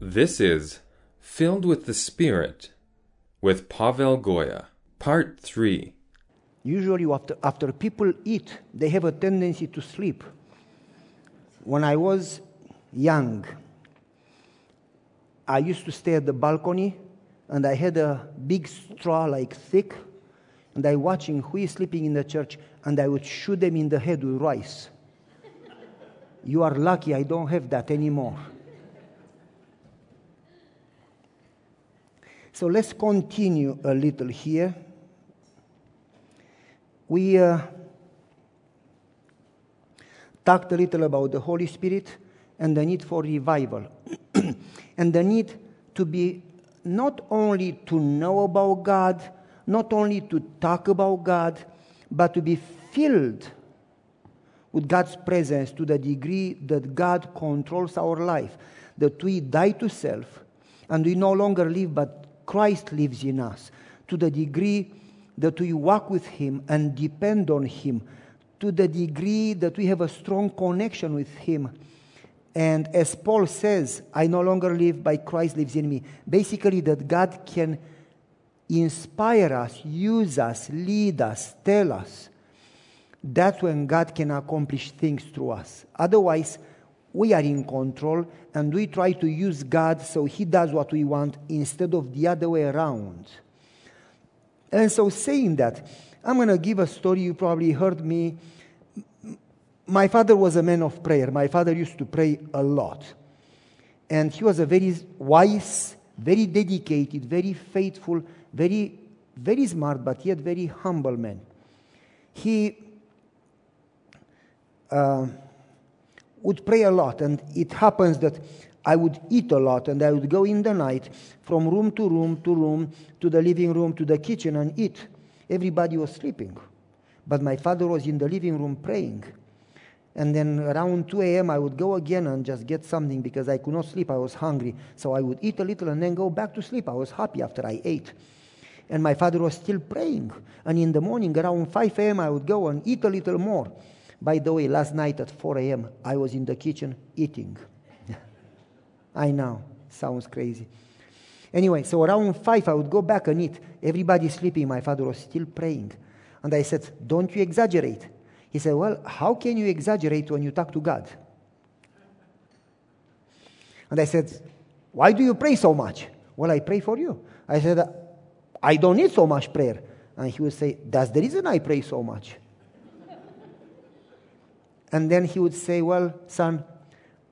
This is Filled with the Spirit with Pavel Goia, Part 3. Usually, after, after people eat, they have a tendency to sleep. When I was young, I used to stay at the balcony and I had a big straw like thick, and I watching who is sleeping in the church, and I would shoot them in the head with rice. you are lucky I don't have that anymore. So let's continue a little here. We uh, talked a little about the Holy Spirit and the need for revival, and the need to be not only to know about God, not only to talk about God, but to be filled with God's presence to the degree that God controls our life, that we die to self and we no longer live, but Christ lives in us, to the degree that we walk with Him and depend on Him, to the degree that we have a strong connection with Him. And as Paul says, I no longer live, by Christ lives in me. Basically, that God can inspire us, use us, lead us, tell us. That's when God can accomplish things through us. Otherwise, we are in control and we try to use God so He does what we want instead of the other way around. And so, saying that, I'm going to give a story you probably heard me. My father was a man of prayer. My father used to pray a lot. And he was a very wise, very dedicated, very faithful, very, very smart, but yet very humble man. He uh, would pray a lot, and it happens that I would eat a lot, and I would go in the night from room to room to room to the living room to the kitchen and eat. Everybody was sleeping, but my father was in the living room praying. And then around 2 a.m., I would go again and just get something because I could not sleep. I was hungry. So I would eat a little and then go back to sleep. I was happy after I ate. And my father was still praying. And in the morning, around 5 a.m., I would go and eat a little more. By the way, last night at 4 a.m., I was in the kitchen eating. I know, sounds crazy. Anyway, so around 5, I would go back and eat. Everybody sleeping. My father was still praying. And I said, Don't you exaggerate. He said, Well, how can you exaggerate when you talk to God? And I said, Why do you pray so much? Well, I pray for you. I said, I don't need so much prayer. And he would say, That's the reason I pray so much. And then he would say, Well, son,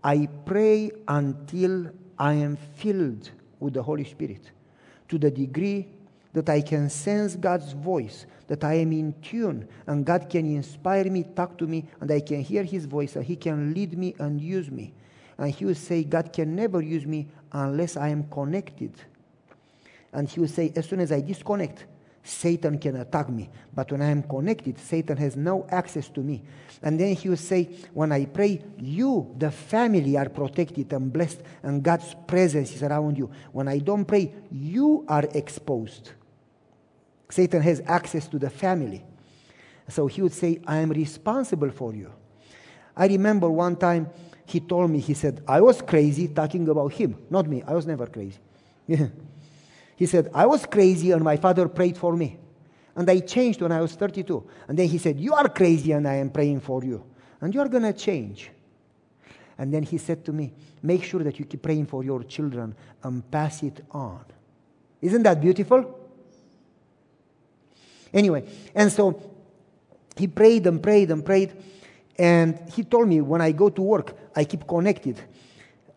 I pray until I am filled with the Holy Spirit to the degree that I can sense God's voice, that I am in tune, and God can inspire me, talk to me, and I can hear His voice, and He can lead me and use me. And He will say, God can never use me unless I am connected. And He will say, as soon as I disconnect, Satan can attack me. But when I am connected, Satan has no access to me. And then he will say, When I pray, you, the family, are protected and blessed, and God's presence is around you. When I don't pray, you are exposed. Satan has access to the family. So he would say, I am responsible for you. I remember one time he told me, he said, I was crazy talking about him, not me. I was never crazy. he said, I was crazy and my father prayed for me. And I changed when I was 32. And then he said, You are crazy and I am praying for you. And you are going to change. And then he said to me, Make sure that you keep praying for your children and pass it on. Isn't that beautiful? Anyway, and so he prayed and prayed and prayed. And he told me when I go to work, I keep connected.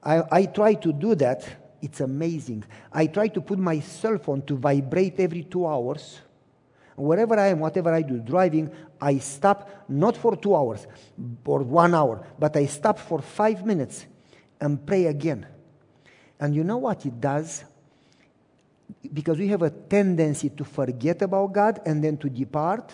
I, I try to do that. It's amazing. I try to put my cell phone to vibrate every two hours. Wherever I am, whatever I do, driving, I stop not for two hours or one hour, but I stop for five minutes and pray again. And you know what it does? because we have a tendency to forget about God and then to depart,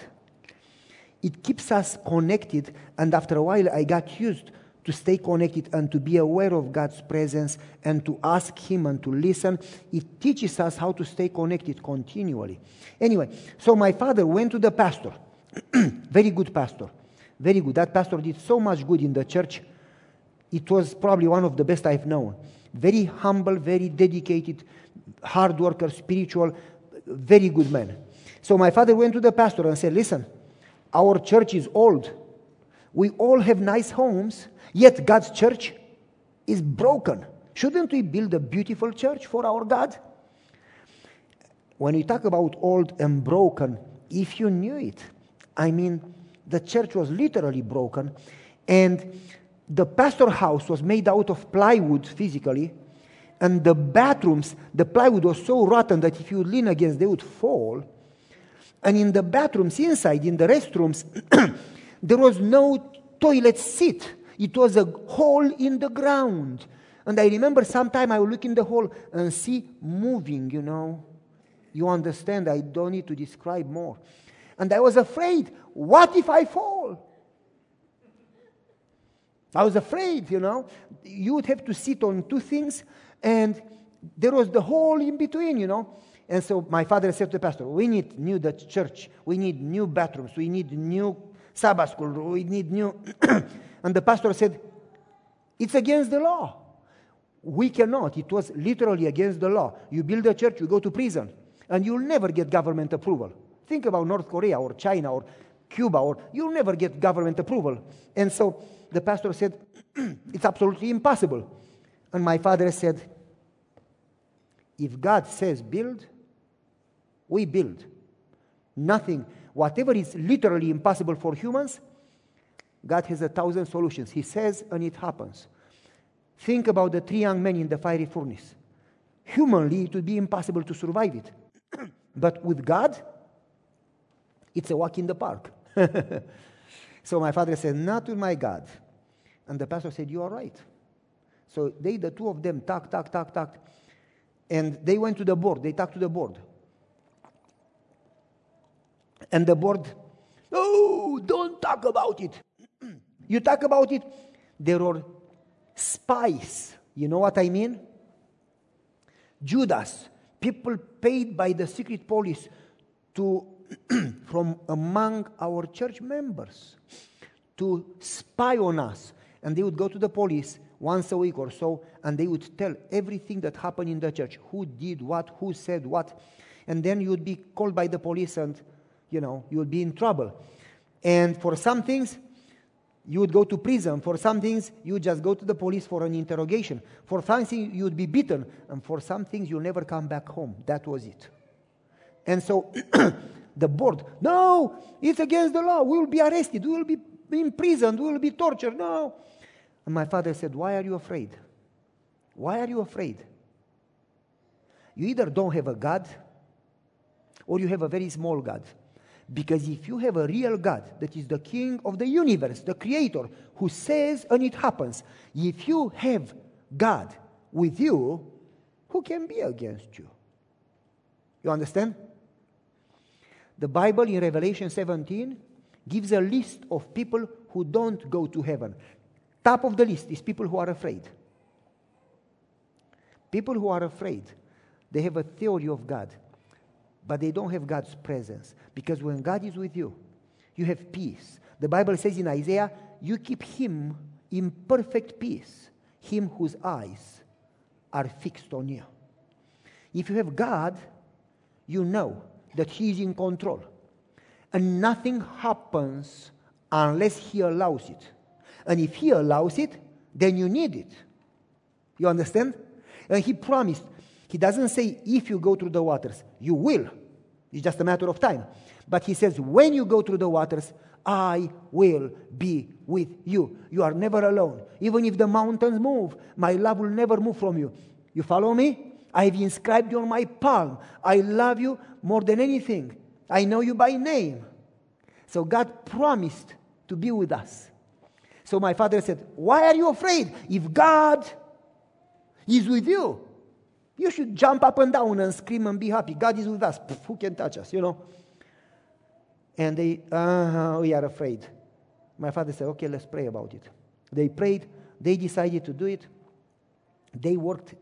it keeps us connected. And after a while, I got used to stay connected and to be aware of God's presence and to ask Him and to listen. It teaches us how to stay connected continually. Anyway, so my father went to the pastor, very good pastor, very good. That pastor did so much good in the church. It was probably one of the best I've known Very humble, very dedicated, hard worker, spiritual, very good man. So my father went to the pastor and said, Listen, our church is old. We all have nice homes, yet God's church is broken. Shouldn't we build a beautiful church for our God? When we talk about old and broken, if you knew it, I mean, the church was literally broken, and the pastor house was made out of plywood physically, and the bathrooms, the plywood was so rotten that if you lean against, they would fall. And in the bathrooms inside, in the restrooms, there was no toilet seat. It was a hole in the ground. And I remember sometime I would look in the hole and see moving, you know. You understand, I don't need to describe more. And I was afraid, what if I fall? I was afraid, you know. You would have to sit on two things, and there was the hole in between, you know. And so my father said to the pastor, We need new church, we need new bathrooms, we need new Sabbath school, we need new. and the pastor said, It's against the law. We cannot. It was literally against the law. You build a church, you go to prison, and you'll never get government approval. Think about North Korea or China or Cuba, or you'll never get government approval. And so the pastor said, It's absolutely impossible. And my father said, If God says build, we build. Nothing, whatever is literally impossible for humans, God has a thousand solutions. He says, and it happens. Think about the three young men in the fiery furnace. Humanly, it would be impossible to survive it. but with God, it's a walk in the park. so my father said, Not with my God. And the pastor said, You are right. So they, the two of them, talk, talk, talk, talk. And they went to the board. They talked to the board. And the board, oh, don't talk about it. You talk about it, there are spies. You know what I mean? Judas, people paid by the secret police to from among our church members to spy on us. And they would go to the police once a week or so, and they would tell everything that happened in the church who did what, who said what. And then you would be called by the police, and you know, you would be in trouble. And for some things, you would go to prison. For some things, you would just go to the police for an interrogation. For some things, you would be beaten. And for some things, you'll never come back home. That was it. And so the board, no, it's against the law. We will be arrested. We will be imprisoned. We will be tortured. No. And my father said, Why are you afraid? Why are you afraid? You either don't have a God or you have a very small God. Because if you have a real God that is the king of the universe, the creator, who says and it happens, if you have God with you, who can be against you? You understand? The Bible in Revelation 17 gives a list of people who don't go to heaven. Top of the list is people who are afraid. People who are afraid, they have a theory of God, but they don't have God's presence. Because when God is with you, you have peace. The Bible says in Isaiah, you keep him in perfect peace, him whose eyes are fixed on you. If you have God, you know that He is in control. And nothing happens unless He allows it. And if He allows it, then you need it. You understand? And He promised. He doesn't say, if you go through the waters, you will. It's just a matter of time. But He says, when you go through the waters, I will be with you. You are never alone. Even if the mountains move, my love will never move from you. You follow me? I have inscribed you on my palm. I love you more than anything. I know you by name. So God promised to be with us. So my father said, Why are you afraid? If God is with you, you should jump up and down and scream and be happy. God is with us. who can touch us, you know? And they, uh, we are afraid. My father said, Okay, let's pray about it. They prayed, they decided to do it. They worked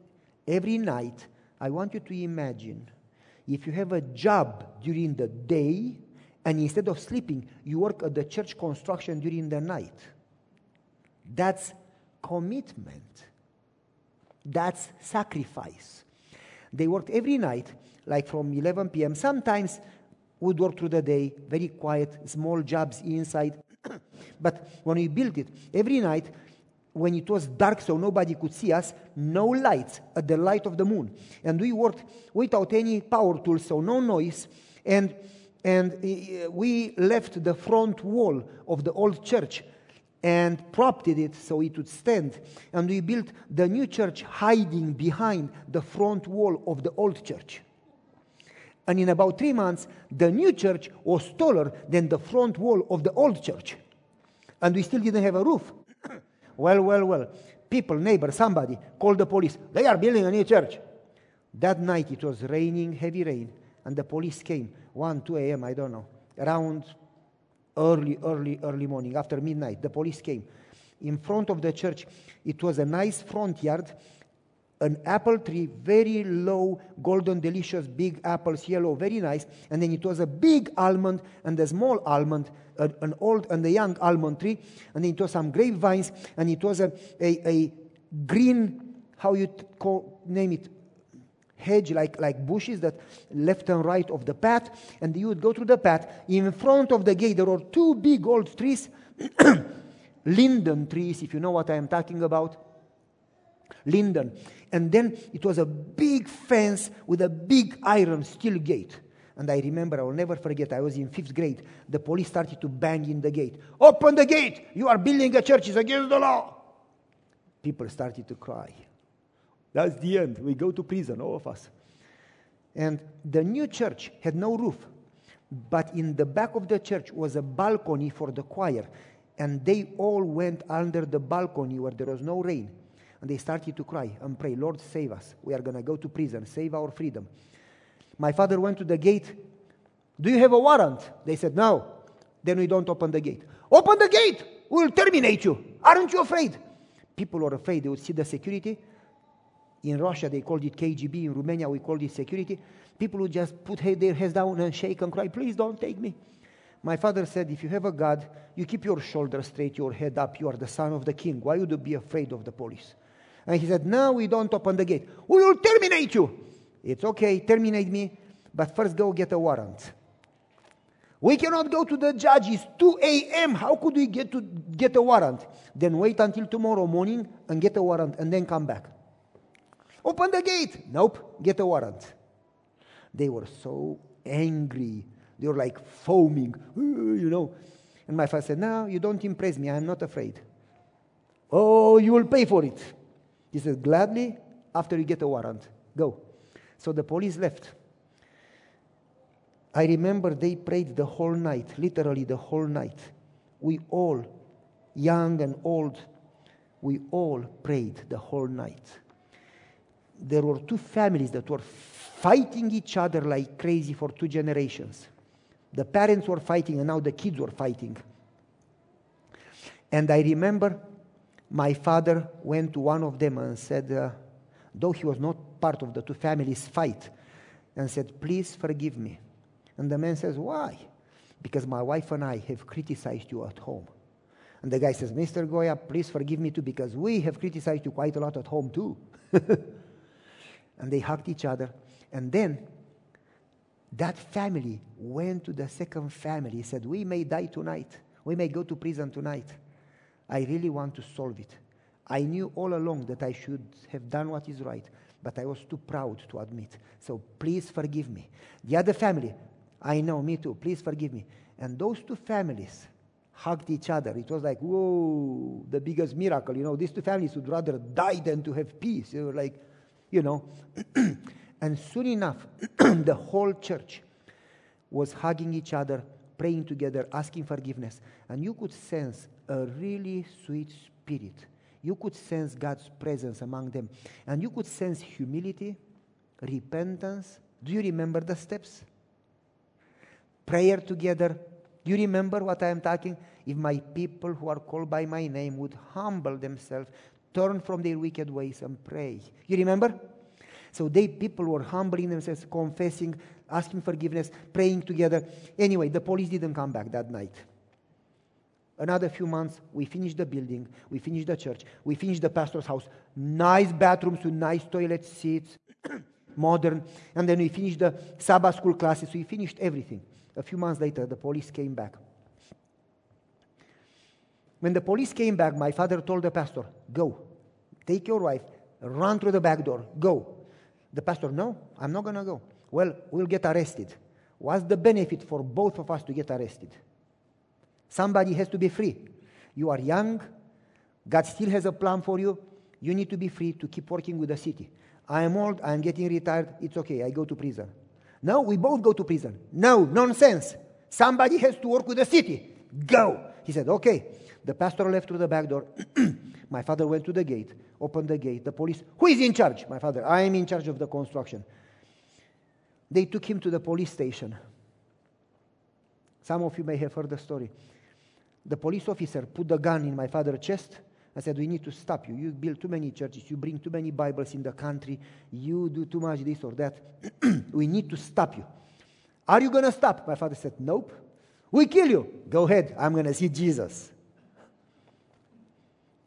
every night. I want you to imagine if you have a job during the day and instead of sleeping, you work at the church construction during the night. That's commitment. That's sacrifice. They worked every night, like from 11 p.m. Sometimes would work through the day, very quiet, small jobs inside. but when we built it, every night, when it was dark so nobody could see us, no lights at the light of the moon. And we worked without any power tools, so no noise. And, and uh, we left the front wall of the old church and propped it so it would stand. And we built the new church hiding behind the front wall of the old church. And in about three months, the new church was taller than the front wall of the old church. And we still didn't have a roof. well, well, well. People, neighbor, somebody called the police. They are building a new church. That night it was raining, heavy rain, and the police came. 1, 2 a.m., I don't know. Around early, early, early morning, after midnight, the police came. In front of the church, it was a nice front yard, an apple tree, very low, golden, delicious, big apples, yellow, very nice. And then it was a big almond and a small almond, an old and a young almond tree. And then it was some grapevines, and it was a, a, a green, how you call, name it, hedge like, like bushes that left and right of the path. And you would go through the path. In front of the gate, there were two big old trees, linden trees, if you know what I am talking about linden. And then it was a big fence with a big iron steel gate. And I remember, I will never forget, I was in fifth grade. The police started to bang in the gate. Open the gate! You are building a church, it's against the law. People started to cry. That's the end. We go to prison, all of us. And the new church had no roof, but in the back of the church was a balcony for the choir. And they all went under the balcony where there was no rain and they started to cry and pray, Lord, save us. We are going to go to prison. Save our freedom. My father went to the gate. Do you have a warrant? They said, No. Then we don't open the gate. Open the gate! We'll terminate you. Aren't you afraid? People were afraid. They would see the security. In Russia, they called it KGB. In Romania, we called it security. People would just put their heads down and shake and cry, Please don't take me. My father said, If you have a God, you keep your shoulders straight, your head up. You are the son of the king. Why would you be afraid of the police? And he said, No, we don't open the gate. We will terminate you. It's okay, terminate me, but first go get a warrant. We cannot go to the judge. It's 2 a.m. How could we get to get a warrant? Then wait until tomorrow morning and get a warrant and then come back. Open the gate. Nope, get a warrant. They were so angry. They were like foaming, you know. And my father said, No, you don't impress me. I'm not afraid. Oh, you will pay for it. He said, Gladly, after you get a warrant. Go. So the police left. I remember they prayed the whole night, literally the whole night. We all, young and old, we all prayed the whole night. There were two families that were fighting each other like crazy for two generations. The parents were fighting, and now the kids were fighting. And I remember my father went to one of them and said, uh, though he was not part of the two families' fight, and said, Please forgive me. And the man says, Why? Because my wife and I have criticized you at home. And the guy says, Mr. Goia, please forgive me too, because we have criticized you quite a lot at home too. and they hugged each other. And then that family went to the second family, said, We may die tonight. We may go to prison tonight. I really want to solve it. I knew all along that I should have done what is right, but I was too proud to admit. So please forgive me. The other family, I know, me too, please forgive me. And those two families hugged each other. It was like, whoa, the biggest miracle. You know, these two families would rather die than to have peace. They were like, you know. and soon enough, the whole church was hugging each other, praying together, asking forgiveness. And you could sense a really sweet spirit. You could sense God's presence among them. And you could sense humility, repentance. Do you remember the steps? Prayer together. Do you remember what I am talking? If my people who are called by my name would humble themselves, turn from their wicked ways, and pray. You remember? So they people were humbling themselves, confessing, asking forgiveness, praying together. Anyway, the police didn't come back that night Another few months, we finished the building, we finished the church, we finished the pastor's house. Nice bathrooms with nice toilet seats, modern. And then we finished the Sabbath school classes, we finished everything. A few months later, the police came back. When the police came back, my father told the pastor, Go, take your wife, run through the back door, go. The pastor, No, I'm not going to go. Well, we'll get arrested. What's the benefit for both of us to get arrested? Somebody has to be free. You are young, God still has a plan for you. You need to be free to keep working with the city. I am old, I am getting retired, it's okay, I go to prison. No, we both go to prison. No, nonsense. Somebody has to work with the city. Go. He said, okay. The pastor left through the back door. My father went to the gate, opened the gate. The police, who is in charge? My father, I am in charge of the construction. They took him to the police station. Some of you may have heard the story. The police officer put the gun in my father's chest and said, We need to stop you. You build too many churches. You bring too many Bibles in the country. You do too much this or that. we need to stop you. Are you going to stop? My father said, Nope. We kill you. Go ahead. I'm going to see Jesus.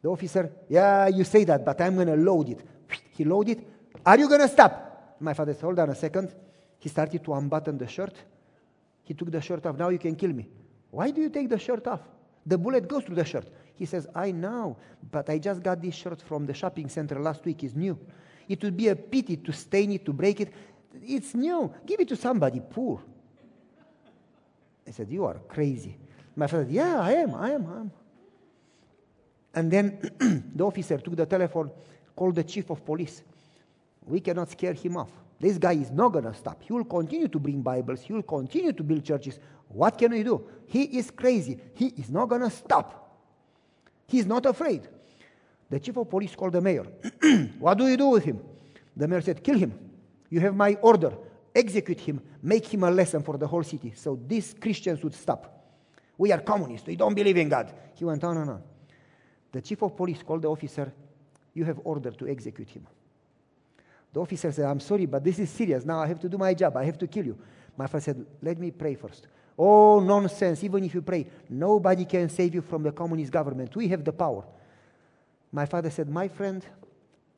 The officer, Yeah, you say that, but I'm going to load it. He loaded. Are you going to stop? My father said, Hold on a second. He started to unbutton the shirt. He took the shirt off. Now you can kill me. Why do you take the shirt off? The bullet goes through the shirt. He says, I know, but I just got this shirt from the shopping center last week. It's new. It would be a pity to stain it, to break it. It's new. Give it to somebody poor. I said, You are crazy. My father said, Yeah, I am, I am, I am. And then the officer took the telephone, called the chief of police. We cannot scare him off. This guy is not going to stop. He will continue to bring Bibles. He will continue to build churches. What can we do? He is crazy. He is not going to stop. He is not afraid. The chief of police called the mayor. what do you do with him? The mayor said, Kill him. You have my order. Execute him. Make him a lesson for the whole city. So these Christians would stop. We are communists. We don't believe in God. He went on and on. The chief of police called the officer. You have order to execute him. The officer said, I'm sorry, but this is serious. Now I have to do my job. I have to kill you. My father said, Let me pray first. Oh, nonsense. Even if you pray, nobody can save you from the communist government. We have the power. My father said, My friend,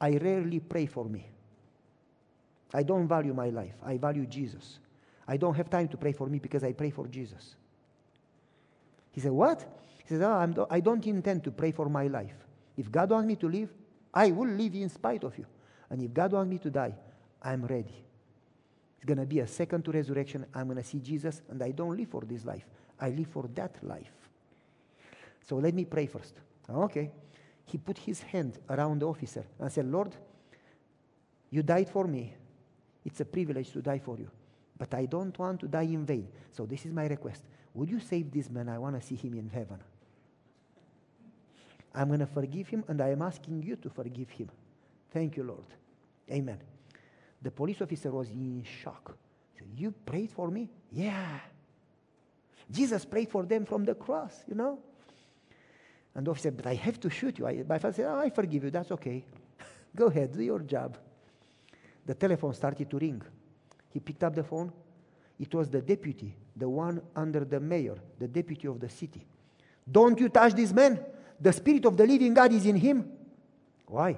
I rarely pray for me. I don't value my life. I value Jesus. I don't have time to pray for me because I pray for Jesus. He said, What? He said, oh, I don't intend to pray for my life. If God wants me to live, I will live in spite of you. And if God wants me to die, I'm ready. It's going to be a second to resurrection. I'm going to see Jesus, and I don't live for this life. I live for that life. So let me pray first. Okay. He put his hand around the officer and said, Lord, you died for me. It's a privilege to die for you. But I don't want to die in vain. So this is my request. Would you save this man? I want to see him in heaven. I'm going to forgive him, and I am asking you to forgive him. Thank you, Lord. Amen. The police officer was in shock. Said, You prayed for me? Yeah. Jesus prayed for them from the cross, you know? And the officer said, But I have to shoot you. I, my father said, oh, I forgive you. That's okay. Go ahead, do your job. The telephone started to ring. He picked up the phone. It was the deputy, the one under the mayor, the deputy of the city. Don't you touch this man. The spirit of the living God is in him. Why?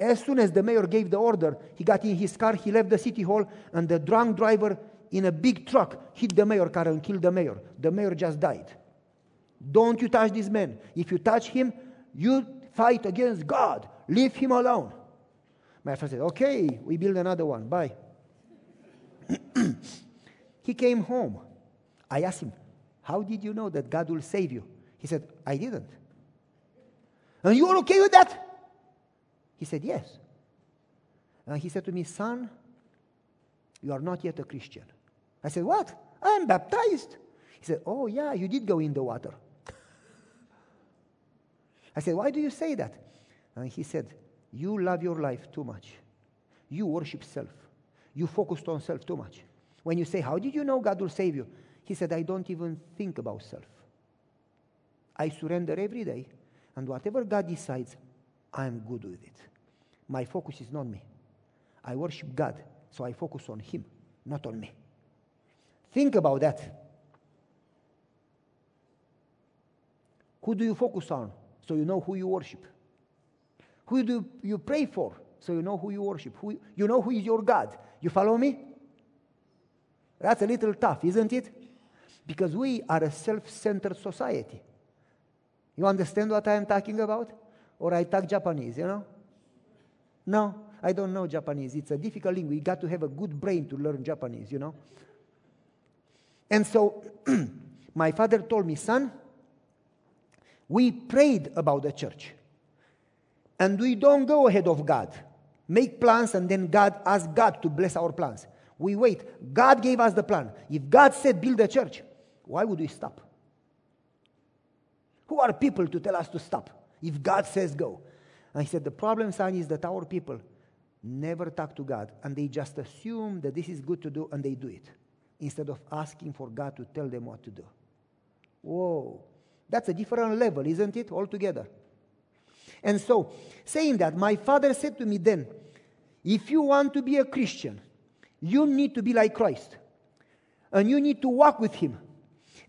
As soon as the mayor gave the order, he got in his car, he left the city hall, and the drunk driver in a big truck hit the mayor car and killed the mayor. The mayor just died. Don't you touch this man. If you touch him, you fight against God. Leave him alone. My friend said, Okay, we build another one. Bye. he came home. I asked him, How did you know that God will save you? He said, I didn't. And you are okay with that? He said, Yes. And he said to me, Son, you are not yet a Christian. I said, What? I am baptized. He said, Oh, yeah, you did go in the water. I said, Why do you say that? And he said, You love your life too much. You worship self. You focused on self too much. When you say, How did you know God will save you? He said, I don't even think about self. I surrender every day, and whatever God decides, I'm good with it. My focus is not me. I worship God, so I focus on Him, not on me. Think about that. Who do you focus on so you know who you worship? Who do you pray for so you know who you worship? Who, you know who is your God. You follow me? That's a little tough, isn't it? Because we are a self centered society. You understand what I am talking about? Or I talk Japanese, you know? No, I don't know Japanese. It's a difficult language. You got to have a good brain to learn Japanese, you know? And so my father told me, son, we prayed about the church. And we don't go ahead of God. Make plans and then God ask God to bless our plans. We wait. God gave us the plan. If God said build a church, why would we stop? Who are people to tell us to stop if God says go? And he said, The problem, son, is that our people never talk to God and they just assume that this is good to do and they do it instead of asking for God to tell them what to do. Whoa, that's a different level, isn't it? Altogether. And so, saying that, my father said to me then, if you want to be a Christian, you need to be like Christ. And you need to walk with Him.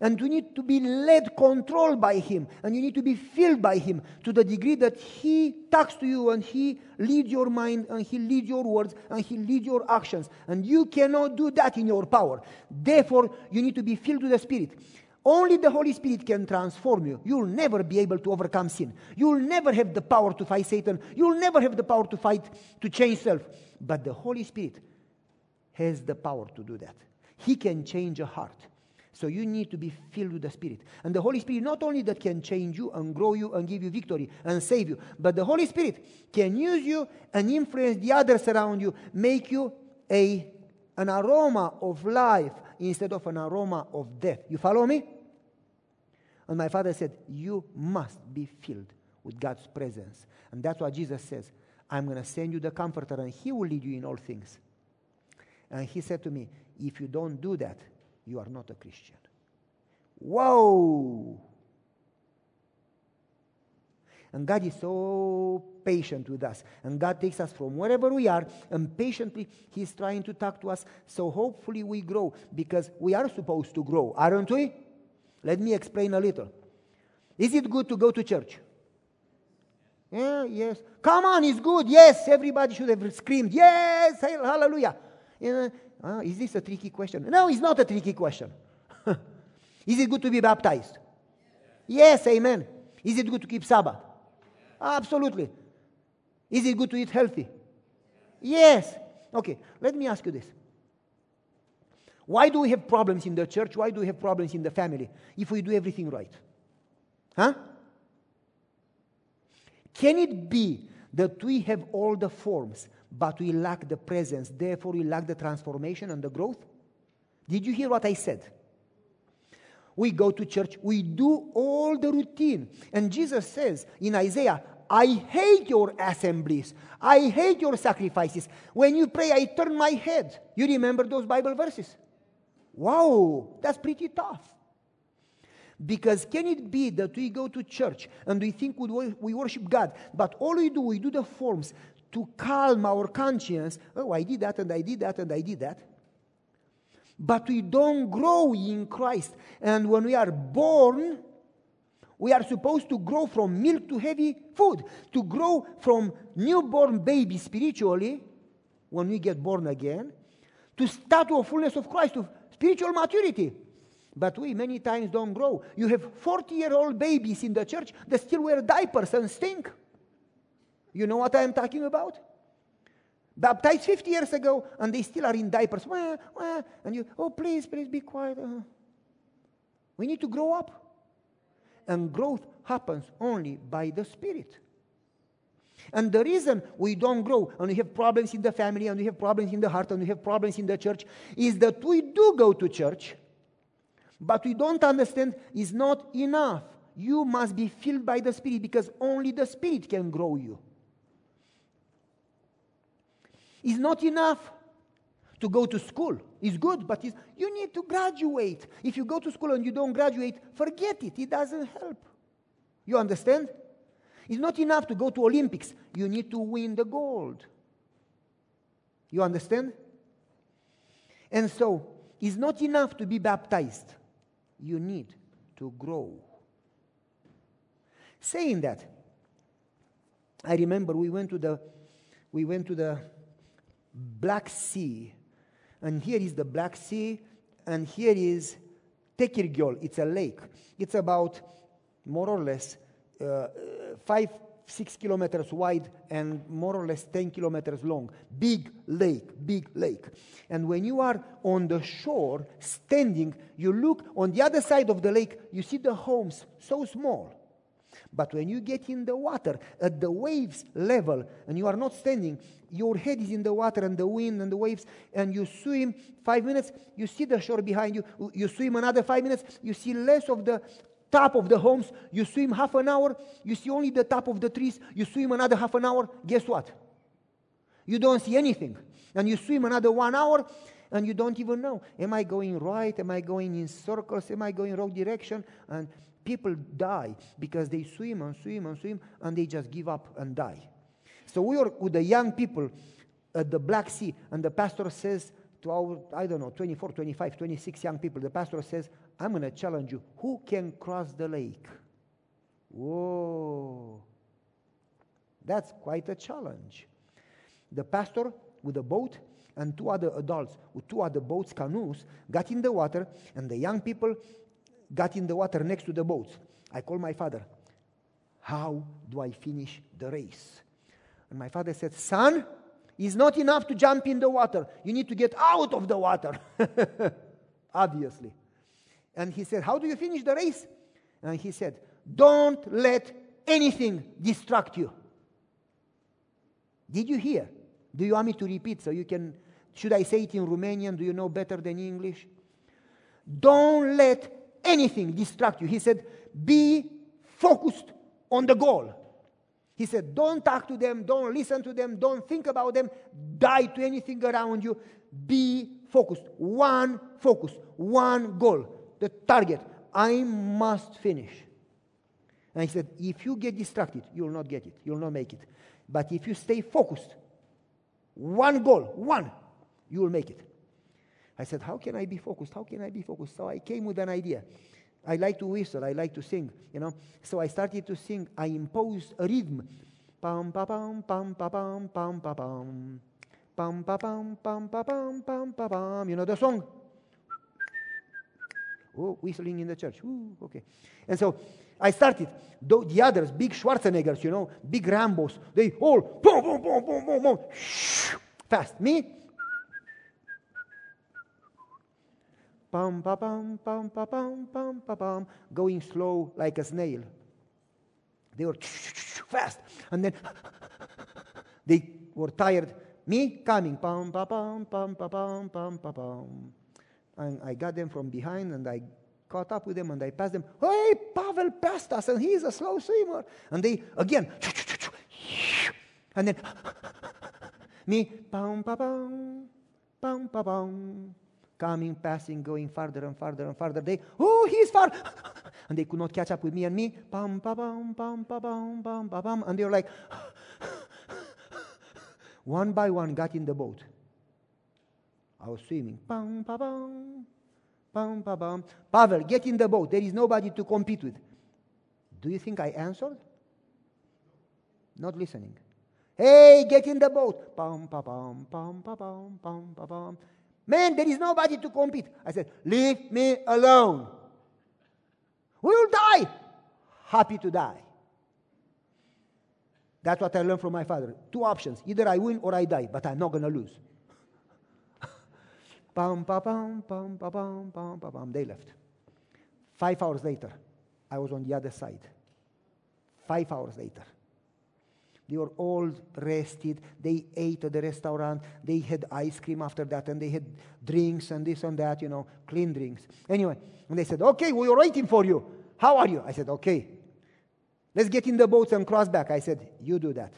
And you need to be led, controlled by Him. And you need to be filled by Him to the degree that He talks to you and He leads your mind and He leads your words and He leads your actions. And you cannot do that in your power. Therefore, you need to be filled with the Spirit. Only the Holy Spirit can transform you. You'll never be able to overcome sin. You'll never have the power to fight Satan. You'll never have the power to fight, to change self. But the Holy Spirit has the power to do that. He can change a heart. So you need to be filled with the Spirit. And the Holy Spirit not only that can change you and grow you and give you victory and save you, but the Holy Spirit can use you and influence the others around you, make you a, an aroma of life instead of an aroma of death. You follow me? And my father said, You must be filled with God's presence. And that's what Jesus says. I'm going to send you the Comforter, and He will lead you in all things. And He said to me, If you don't do that, you are not a Christian. Whoa! And God is so patient with us. And God takes us from wherever we are, and patiently He's trying to talk to us. So hopefully we grow because we are supposed to grow, aren't we? Let me explain a little. Is it good to go to church? Yeah, yes. Come on, it's good. Yes, everybody should have screamed. Yes, hallelujah. uh, is this a tricky question? No, it's not a tricky question. is it good to be baptized? Yes, amen. Is it good to keep Sabbath? Absolutely. Is it good to eat healthy? Yes. Okay, let me ask you this. Why do we have problems in the church? Why do we have problems in the family if we do everything right? Huh? Can it be that we have all the forms, but we lack the presence, therefore we lack the transformation and the growth? Did you hear what I said? We go to church, we do all the routine. And Jesus says in Isaiah, I hate your assemblies. I hate your sacrifices. When you pray, I turn my head. You remember those Bible verses? Wow, that's pretty tough. Because can it be that we go to church and we think we worship God, but all we do, we do the forms to calm our conscience. Oh, I did that and I did that and I did that. But we don't grow in Christ. And when we are born, we are supposed to grow from milk to heavy food, to grow from newborn baby spiritually, when we get born again, to start to a fullness of Christ, to spiritual maturity. But we many times don't grow. You have 40 year old babies in the church that still wear diapers and stink. You know what I am talking about? Baptized 50 years ago and they still are in diapers. And you, oh, please, please be quiet. Uh-huh. We need to grow up. And growth happens only by the Spirit. And the reason we don't grow and we have problems in the family and we have problems in the heart and we have problems in the church is that we do go to church, but we don't understand is not enough. You must be filled by the Spirit because only the Spirit can grow you. It's not enough to go to school. It's good, but it's, you need to graduate. If you go to school and you don't graduate, forget it. It doesn't help. You understand? It's not enough to go to Olympics. You need to win the gold. You understand? And so, it's not enough to be baptized. You need to grow. Saying that, I remember we went to the we went to the Black Sea, and here is the Black Sea, and here is Techirghiol. It's a lake. It's about more or less uh, five six kilometers wide and more or less 10 kilometers long. Big lake, big lake. And when you are on the shore, standing, you look on the other side of the lake, you see the homes so small. But when you get in the water at the waves level and you are not standing, your head is in the water and the wind and the waves, and you swim five minutes, you see the shore behind you. You swim another five minutes, you see less of the top of the homes. You swim half an hour, you see only the top of the trees. You swim another half an hour, guess what? You don't see anything. And you swim another one hour, and you don't even know. Am I going right? Am I going in circles? Am I going wrong direction? And people die because they swim and swim and swim and they just give up and die. So we were with the young people at the Black Sea, and the pastor says to our, I don't know, 24, 25, 26 young people, the pastor says, I'm going to challenge you. Who can cross the lake? Whoa. That's quite a challenge. The pastor with a boat and two other adults with two other boats, canoes, got in the water, and the young people got in the water next to the boats. I called my father. How do I finish the race? And my father said, Son, it's not enough to jump in the water. You need to get out of the water. Obviously. And he said, How do you finish the race? And he said, Don't let anything distract you. Did you hear? Do you want me to repeat so you can? Should I say it in Romanian? Do you know better than English? Don't let anything distract you. He said, Be focused on the goal. He said, Don't talk to them, don't listen to them, don't think about them, die to anything around you. Be focused. One focus, one goal. The target. I must finish. And he said, If you get distracted, you will not get it, you will not make it. But if you stay focused, one goal, one, you will make it. I said, How can I be focused? How can I be focused? So I came with an idea. I like to whistle, I like to sing, you know. So I started to sing. I imposed a rhythm. Pam pa pam pam pa pam pam pa pam. Pam pa pam pam pa pam pam pa pam. You know the song? Oh, whistling in the church. Ooh, okay. And so I started. The others, big Schwarzeneggers, you know, big Rambos, they all boom, boom, boom, boom, boom, boom, fast. Me, pam, pa, pam, pam, pa, pam, pam, pa, pam, going slow like a snail. They were fast. And then they were tired. Me coming, pam, pa, pam, pam, pa, pam, pam, pa, pam. And I got them from behind and I caught up with them and I passed them. Hey, Pavel passed us and he's a slow swimmer. And they, again, and then me, pam, pa, pam, pam, pa, pam coming, passing, going farther and farther and farther. They, oh, he's far. and they could not catch up with me and me. Pam, pa, pam, pam, pa, pam, pam, pa, pam. And they were like, one by one got in the boat. I was swimming. Pam, pa, pam, pam, pa, pam. Pavel, get in the boat. There is nobody to compete with. Do you think I answered? Not listening. Hey, get in the boat. Pam, pa, pam, pam, pa, pam, pam, pa, pam. Man, there is nobody to compete. I said, Leave me alone. We'll die. Happy to die. That's what I learned from my father. Two options either I win or I die, but I'm not going to lose. pam, pam, pam. They left. Five hours later, I was on the other side. Five hours later. They were all rested. They ate at the restaurant. They had ice cream after that, and they had drinks and this and that, you know, clean drinks. Anyway, and they said, Okay, we are waiting for you. How are you? I said, Okay. Let's get in the boats and cross back. I said, You do that.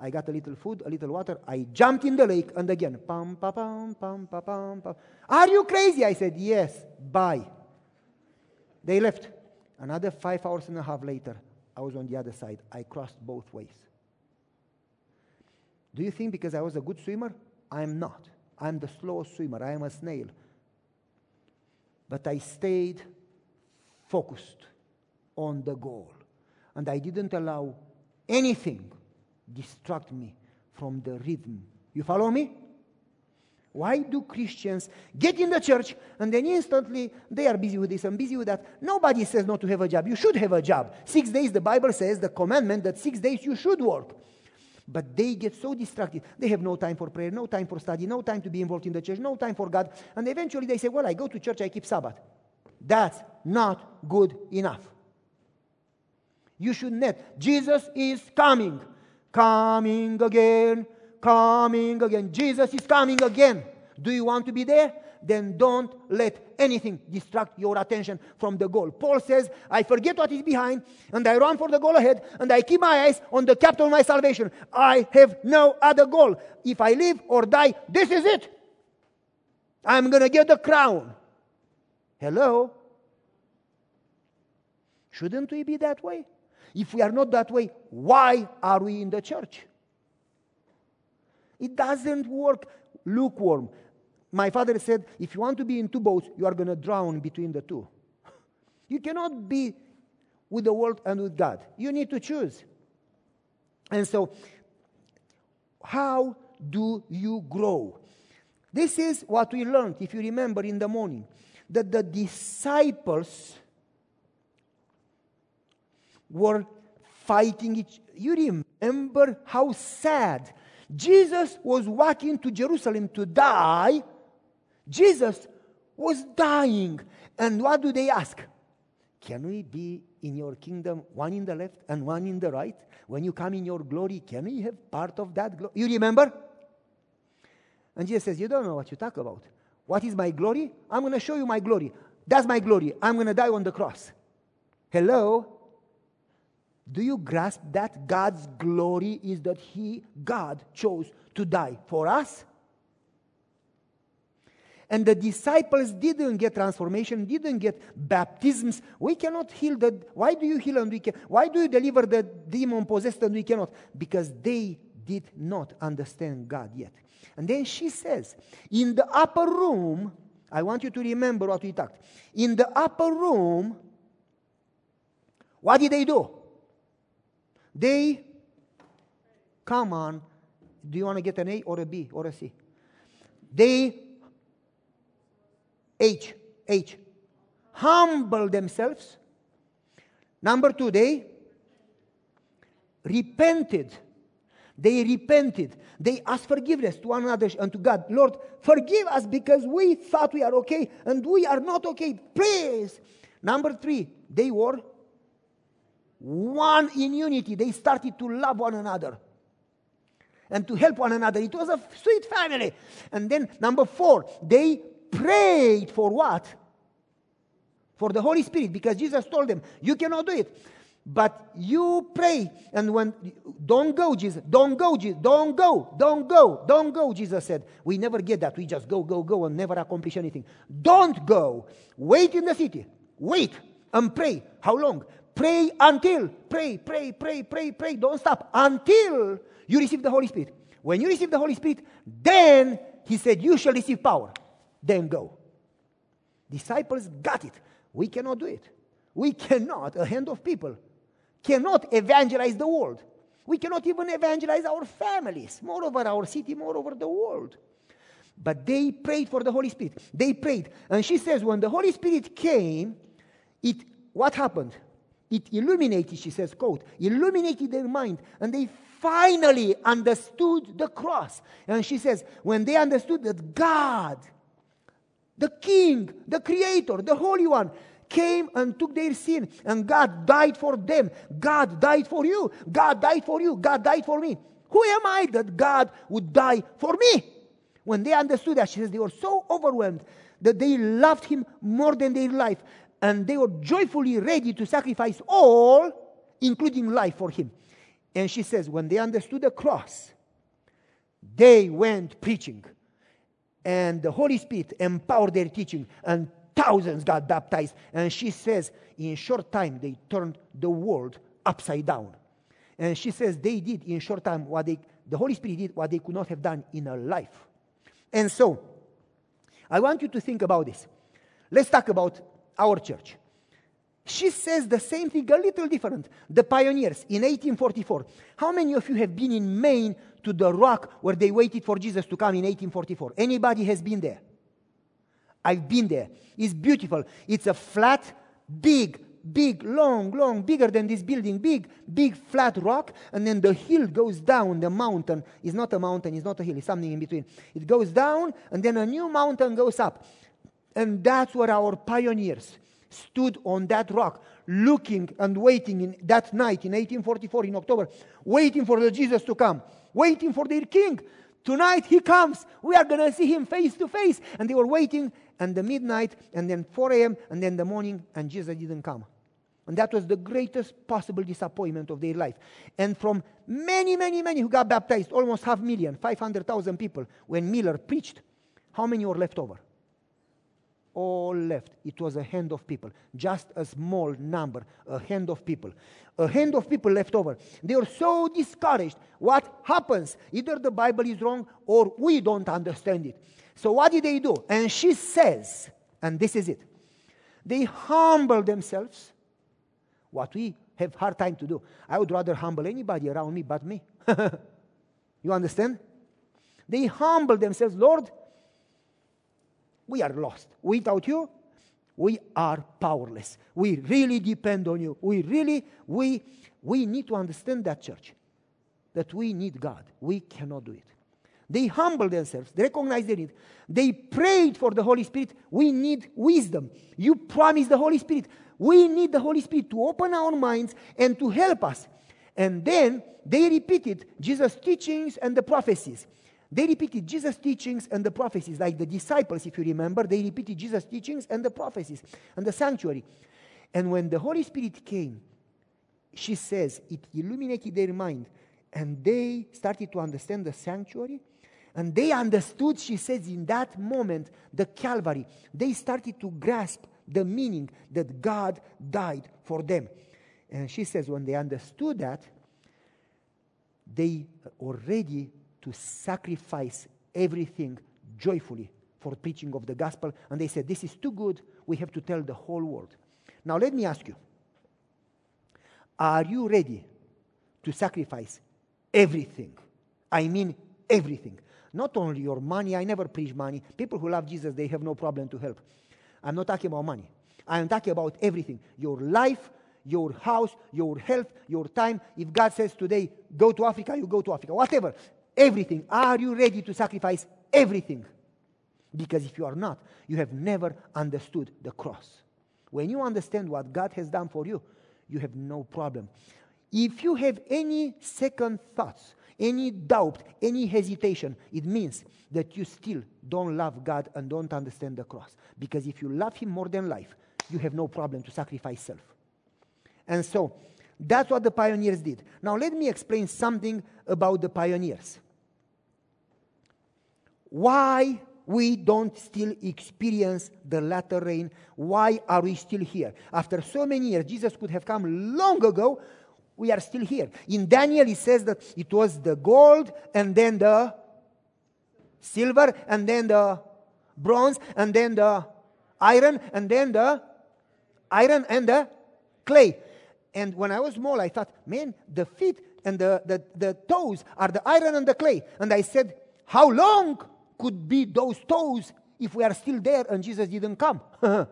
I got a little food, a little water. I jumped in the lake, and again, pam, pam, pam, pam, pam, pam, pam. Are you crazy? I said, Yes, bye. They left. Another five hours and a half later, I was on the other side. I crossed both ways. Do you think because I was a good swimmer? I'm not. I'm the slowest swimmer. I am a snail. But I stayed focused on the goal. And I didn't allow anything distract me from the rhythm. You follow me? Why do Christians get in the church and then instantly they are busy with this and busy with that? Nobody says not to have a job. You should have a job. Six days, the Bible says, the commandment that six days you should work. But they get so distracted. They have no time for prayer, no time for study, no time to be involved in the church, no time for God. And eventually they say, Well, I go to church, I keep Sabbath. That's not good enough. You should not. Jesus is coming. Coming again. Coming again. Jesus is coming again. Do you want to be there? Then don't let anything distract your attention from the goal. Paul says, I forget what is behind and I run for the goal ahead and I keep my eyes on the captain of my salvation. I have no other goal. If I live or die, this is it. I'm going to get the crown. Hello? Shouldn't we be that way? If we are not that way, why are we in the church? It doesn't work lukewarm. My father said, if you want to be in two boats, you are going to drown between the two. You cannot be with the world and with God. You need to choose. And so, how do you grow? This is what we learned, if you remember, in the morning that the disciples were fighting each you remember how sad jesus was walking to jerusalem to die jesus was dying. And what do they ask? Can we be in your kingdom one in the left and one in the right? When you come in your glory can we have part of that glory you remember? And jesus says you don't know what you talk about. What is my glory? I'm going to show you my glory. That's my glory. I'm going to die on the cross. Hello? Do you grasp that God's glory is that He, God, chose to die for us? And the disciples didn't get transformation, didn't get baptisms. We cannot heal the. Why do you heal and we can? Why do you deliver the demon possessed and we cannot? Because they did not understand God yet. And then she says, in the upper room, I want you to remember what we talked. In the upper room, what did they do? They, come on, do you want to get an A or a B or a C? They, H, H, humble themselves. Number two, they repented. They repented. They asked forgiveness to one another and to God. Lord, forgive us because we thought we are okay and we are not okay. Please. Number three, they were one in unity. They started to love one another and to help one another. It was a sweet family. And then, number four, they prayed for what? For the Holy Spirit, because Jesus told them, You cannot do it. But you pray, and when don't go, Jesus, don't go, Jesus, don't go, don't go, don't go, Jesus said. We never get that. We just go, go, go, and never accomplish anything. Don't go. Wait in the city. Wait and pray. How long? Pray until, pray, pray, pray, pray, pray. Don't stop until you receive the Holy Spirit. When you receive the Holy Spirit, then he said, You shall receive power. Then go. Disciples got it. We cannot do it. We cannot, a hand of people, cannot evangelize the world. We cannot even evangelize our families, moreover, our city, moreover, the world. But they prayed for the Holy Spirit. They prayed. And she says, when the Holy Spirit came, it what happened? It illuminated, she says, quote, illuminated their mind, and they finally understood the cross. And she says, when they understood that God, the King, the Creator, the Holy One, came and took their sin, and God died for them. God died for you. God died for you. God died for me. Who am I that God would die for me? When they understood that, she says, they were so overwhelmed that they loved Him more than their life and they were joyfully ready to sacrifice all, including life for him. And she says, when they understood the cross, they went preaching. And the Holy Spirit empowered their teaching, and thousands got baptized. And she says, in short time, they turned the world upside down. And she says they did in short time what they, the Holy Spirit did what they could not have done in a life. And so, I want you to think about this. Let's talk about our church. She says the same thing, a little different. The pioneers in 1844. How many of you have been in Maine to the rock where they waited for Jesus to come in 1844? Anybody has been there? I've been there. It's beautiful. It's a flat, big, big, long, long, bigger than this building, big, big flat rock, and then the hill goes down, the mountain is not a mountain, it's not a hill, it's something in between. It goes down, and then a new mountain goes up. And that's where our pioneers stood on that rock, looking and waiting in that night in 1844 in October, waiting for the Jesus to come, waiting for their king. Tonight he comes. We are going to see him face to face. And they were waiting, and the midnight, and then 4 a.m., and then the morning, and Jesus didn't come. And that was the greatest possible disappointment of their life. And from many, many, many who got baptized, almost half million, 500,000 people, when Miller preached, how many were left over? All left. It was a hand of people, just a small number, a hand of people. A hand of people left over. They were so discouraged. What happens? Either the Bible is wrong or we don't understand it. So what did they do? And she says, and this is it. They humble themselves. What we have hard time to do. I would rather humble anybody around me but me. you understand? They humble themselves, Lord, we are lost. Without you, we are powerless. We really depend on you. We really, we, we need to understand that, church, that we need God. We cannot do it. They humbled themselves, they recognized their need. They prayed for the Holy Spirit. We need wisdom. You promised the Holy Spirit. We need the Holy Spirit to open our minds and to help us. And then they repeated Jesus' teachings and the prophecies. They repeated Jesus' teachings and the prophecies, like the disciples, if you remember, they repeated Jesus' teachings and the prophecies and the sanctuary. And when the Holy Spirit came, she says it illuminated their mind and they started to understand the sanctuary. And they understood, she says, in that moment, the Calvary. They started to grasp the meaning that God died for them. And she says, when they understood that, they already to sacrifice everything joyfully for preaching of the gospel. And they said, This is too good. We have to tell the whole world. Now, let me ask you Are you ready to sacrifice everything? I mean, everything. Not only your money, I never preach money. People who love Jesus, they have no problem to help. I'm not talking about money. I'm talking about everything your life, your house, your health, your time. If God says today, go to Africa, you go to Africa. Whatever everything. Are you ready to sacrifice everything? Because if you are not, you have never understood the cross. When you understand what God has done for you, you have no problem. If you have any second thoughts, any doubt, any hesitation, it means that you still don't love God and don't understand the cross. Because if you love Him more than life, you have no problem to sacrifice self. And so, that's what the pioneers did. Now, let me explain something about the pioneers. Why we don't still experience the latter rain? Why are we still here? After so many years, Jesus could have come long ago. We are still here. In Daniel, he says that it was the gold and then the silver and then the bronze and then the iron and then the iron and the clay. And when I was small, I thought, man, the feet and the, the, the toes are the iron and the clay. And I said, how long could be those toes if we are still there and Jesus didn't come?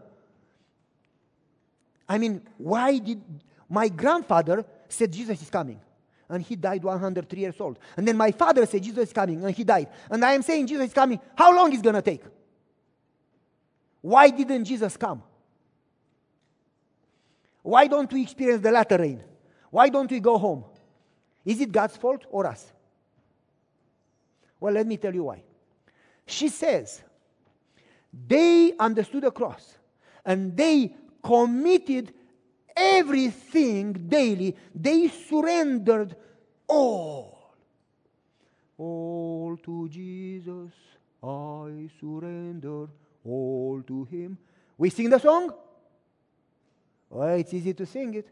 I mean, why did my grandfather said Jesus is coming? And he died 103 years old. And then my father said Jesus is coming and he died. And I am saying Jesus is coming. How long is going to take? Why didn't Jesus come? Why don't we experience the latter rain? Why don't we go home? Is it God's fault or us? Well, let me tell you why. She says, they understood the cross and they committed everything daily. They surrendered all. All to Jesus, I surrender all to Him. We sing the song? Well, it's easy to sing it.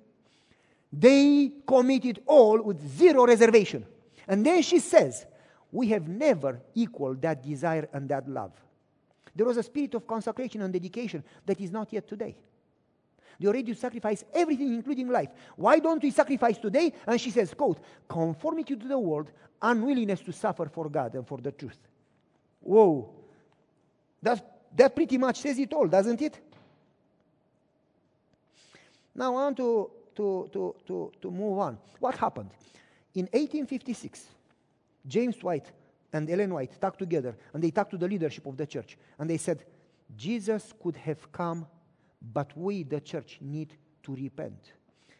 They committed all with zero reservation. And then she says, We have never equaled that desire and that love. There was a spirit of consecration and dedication that is not yet today. They already sacrificed everything, including life. Why don't we sacrifice today? And she says, quote, conformity to the world, unwillingness to suffer for God and for the truth. Whoa. That's, that pretty much says it all, doesn't it? Now I want to, to, to, to, to move on. What happened? In 1856, James White and Ellen White talked together and they talked to the leadership of the church and they said, Jesus could have come, but we, the church, need to repent.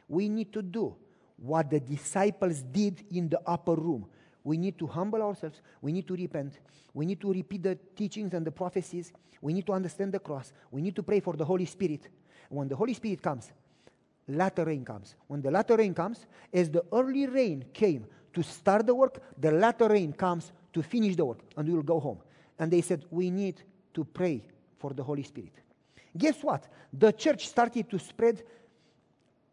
We need to do what the disciples did in the upper room. We need to humble ourselves. We need to repent. We need to repeat the teachings and the prophecies. We need to understand the cross. We need to pray for the Holy Spirit. When the Holy Spirit comes, latter rain comes. When the latter rain comes, as the early rain came to start the work, the latter rain comes to finish the work, and we will go home. And they said, We need to pray for the Holy Spirit. Guess what? The church started to spread,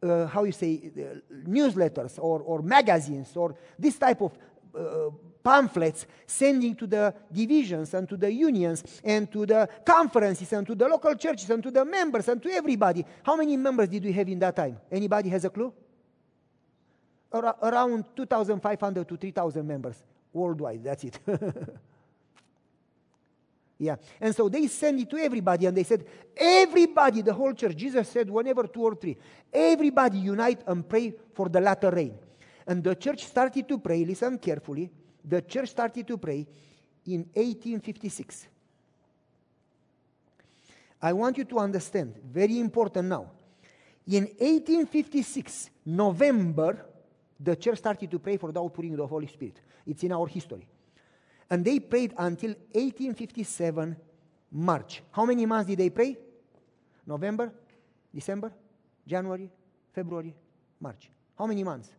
uh, how you say, uh, newsletters or, or magazines or this type of uh, pamphlets sending to the divisions and to the unions and to the conferences and to the local churches and to the members and to everybody. How many members did we have in that time? Anybody has a clue? Ar- around 2,500 to 3,000 members worldwide. That's it. yeah. And so they sent it to everybody and they said, everybody, the whole church, Jesus said, whenever two or three, everybody unite and pray for the latter rain. And the church started to pray, listen carefully, the church started to pray in 1856. I want you to understand, very important now. In 1856, November, the church started to pray for the outpouring of the Holy Spirit. It's in our history. And they prayed until 1857, March. How many months did they pray? November, December, January, February, March. How many months?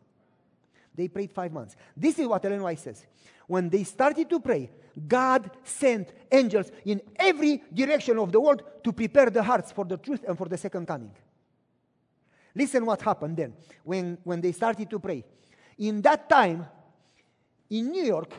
They prayed five months. This is what Ellen White says. When they started to pray, God sent angels in every direction of the world to prepare the hearts for the truth and for the second coming. Listen what happened then when, when they started to pray. In that time, in New York,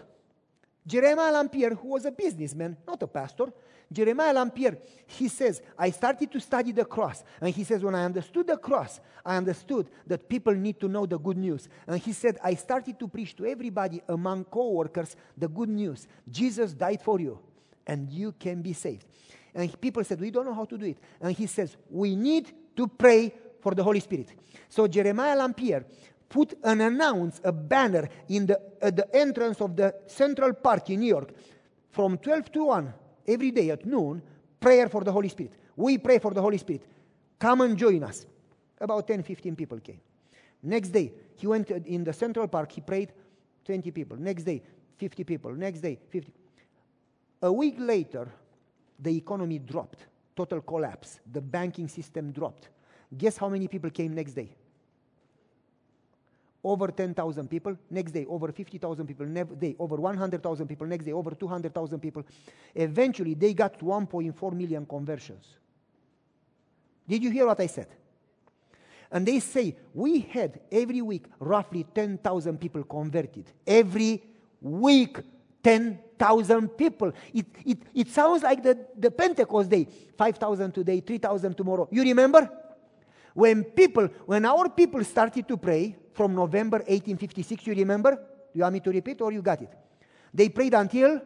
Jeremiah Lampier, who was a businessman, not a pastor, Jeremiah Lampier, he says, I started to study the cross. And he says, when I understood the cross, I understood that people need to know the good news. And he said, I started to preach to everybody among co-workers the good news. Jesus died for you, and you can be saved. And people said, we don't know how to do it. And he says, we need to pray for the Holy Spirit. So Jeremiah Lampier put an announce, a banner in the, at the entrance of the Central Park in New York from 12 to 1 every day at noon, prayer for the Holy Spirit. We pray for the Holy Spirit. Come and join us. About 10, 15 people came. Next day, he went in the Central Park, he prayed 20 people. Next day, 50 people. Next day, 50. A week later, the economy dropped, total collapse. The banking system dropped. Guess how many people came next day? Over 10,000 people. Next day, over 50,000 people. Next day, over 100,000 people. Next day, over 200,000 people. Eventually, they got 1.4 million conversions. Did you hear what I said? And they say we had every week roughly 10,000 people converted. Every week, 10,000 people. It, it, it sounds like the, the Pentecost day 5,000 today, 3,000 tomorrow. You remember? When people, when our people started to pray from November 1856, you remember? Do you want me to repeat or you got it? They prayed until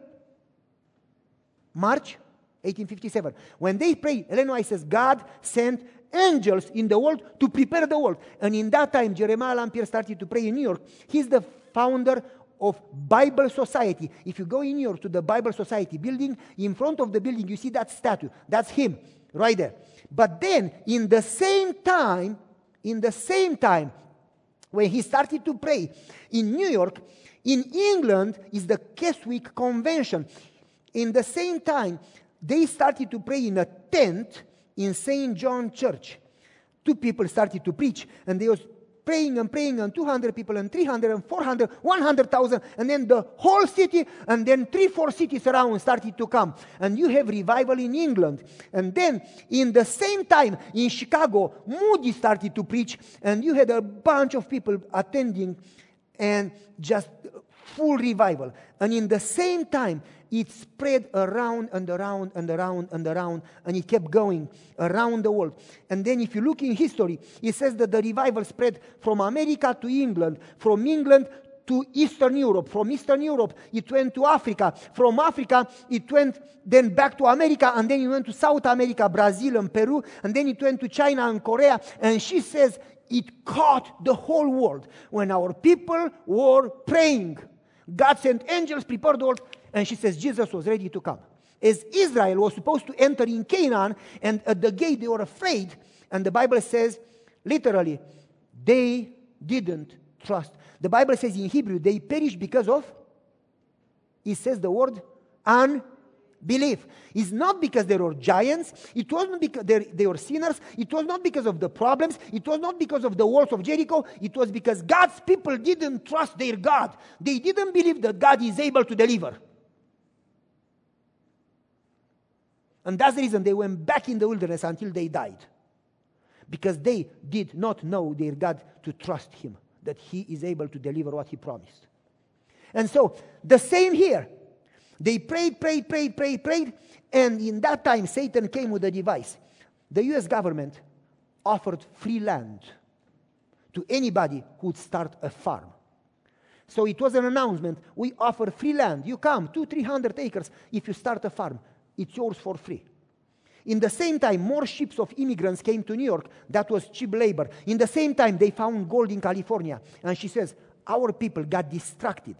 March 1857. When they prayed, Ellen White says, God sent angels in the world to prepare the world. And in that time, Jeremiah Lampier started to pray in New York. He's the founder of Bible Society. If you go in New York to the Bible Society building, in front of the building, you see that statue. That's him right there. But then, in the same time, in the same time, when he started to pray in New York, in England is the Keswick Convention. In the same time, they started to pray in a tent in St. John Church. Two people started to preach, and they was praying and praying, and 200 people, and 300, and 400, 100,000, and then the whole city, and then three, four cities around started to come. And you have revival in England. And then, in the same time, in Chicago, Moody started to preach, and you had a bunch of people attending, and just full revival. And in the same time, it spread around and around and around and around, and it kept going around the world. And then, if you look in history, it says that the revival spread from America to England, from England to Eastern Europe. From Eastern Europe, it went to Africa. From Africa, it went then back to America, and then it went to South America, Brazil, and Peru, and then it went to China and Korea. And she says it caught the whole world when our people were praying. God sent angels, prepared the world, and she says Jesus was ready to come. As Israel was supposed to enter in Canaan, and at the gate they were afraid, and the Bible says, literally, they didn't trust. The Bible says in Hebrew, they perished because of, it says the word unbelief. It's not because they were giants, it wasn't because they were sinners, it was not because of the problems, it was not because of the walls of Jericho, it was because God's people didn't trust their God. They didn't believe that God is able to deliver. And that's the reason they went back in the wilderness until they died. Because they did not know their God to trust Him, that He is able to deliver what He promised. And so, the same here. They prayed, prayed, prayed, prayed, prayed, and in that time, Satan came with a device. The US government offered free land to anybody who would start a farm. So it was an announcement we offer free land. You come, two, three hundred acres if you start a farm it's yours for free. In the same time, more ships of immigrants came to New York. That was cheap labor. In the same time, they found gold in California. And she says, Our people got distracted.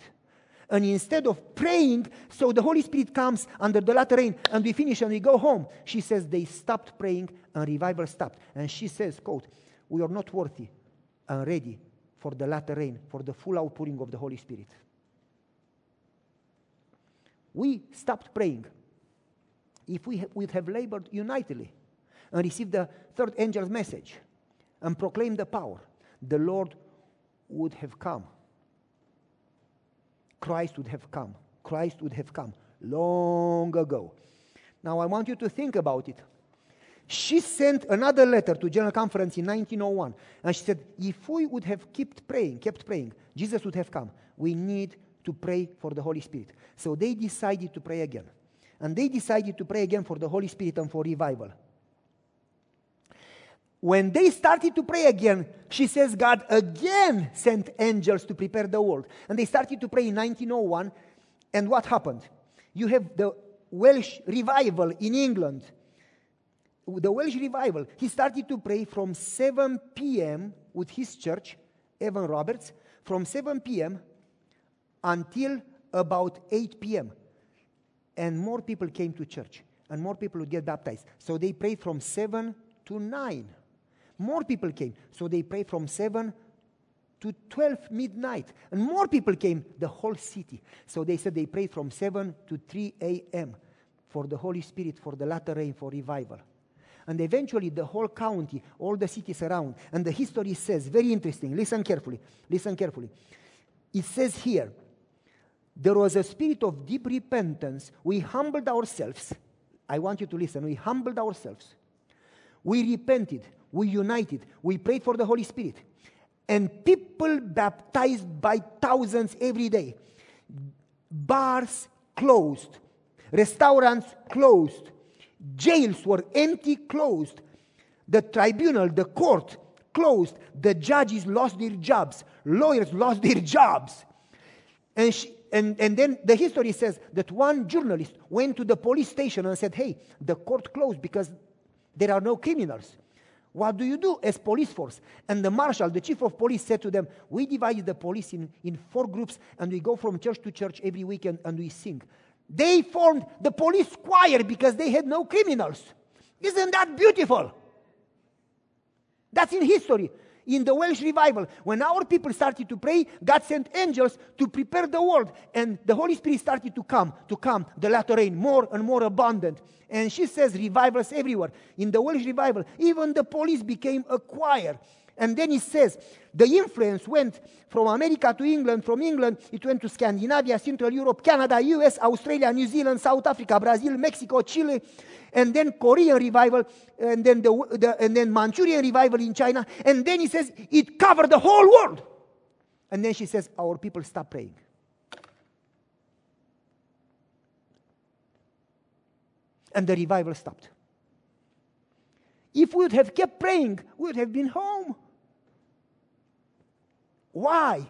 And instead of praying, so the Holy Spirit comes under the latter rain and we finish and we go home, she says they stopped praying and revival stopped. And she says, quote, We are not worthy and ready for the latter rain, for the full outpouring of the Holy Spirit. We stopped praying if we would have labored unitedly and received the third angel's message and proclaimed the power, the Lord would have come. Christ would have come. Christ would have come long ago. Now I want you to think about it. She sent another letter to General Conference in 1901, and she said, if we would have kept praying, kept praying, Jesus would have come. We need to pray for the Holy Spirit. So they decided to pray again. And they decided to pray again for the Holy Spirit and for revival. When they started to pray again, she says God again sent angels to prepare the world. And they started to pray in 1901. And what happened? You have the Welsh revival in England. The Welsh revival, he started to pray from 7 p.m. with his church, Evan Roberts, from 7 p.m. until about 8 p.m and more people came to church and more people would get baptized. So they prayed from 7 to 9. More people came. So they prayed from 7 to 12 midnight. And more people came, the whole city. So they said they prayed from 7 to 3 a.m. for the Holy Spirit, for the latter rain, for revival. And eventually, the whole county, all the cities around, and the history says, very interesting, listen carefully, listen carefully. It says here there was a spirit of deep repentance. We humbled ourselves. I want you to listen. We humbled ourselves. We repented. We united. We prayed for the Holy Spirit. And people baptized by thousands every day. Bars closed. Restaurants closed. Jails were empty, closed. The tribunal, the court closed. The judges lost their jobs. Lawyers lost their jobs. And she, and, and then the history says that one journalist went to the police station and said, Hey, the court closed because there are no criminals. What do you do as police force? And the marshal, the chief of police, said to them, We divided the police in, in four groups and we go from church to church every weekend and we sing. They formed the police choir because they had no criminals. Isn't that beautiful? That's in history in the Welsh revival, when our people started to pray, God sent angels to prepare the world, and the Holy Spirit started to come, to come, the latter rain, more and more abundant. And she says, revivals everywhere. In the Welsh revival, even the police became a choir. And then he says, the influence went from America to England, from England it went to Scandinavia, Central Europe, Canada, US, Australia, New Zealand, South Africa, Brazil, Mexico, Chile, and then Korean revival, and then, the, the, and then Manchurian revival in China. And then he says it covered the whole world. And then she says, Our people stop praying. And the revival stopped. If we would have kept praying, we would have been home. Why?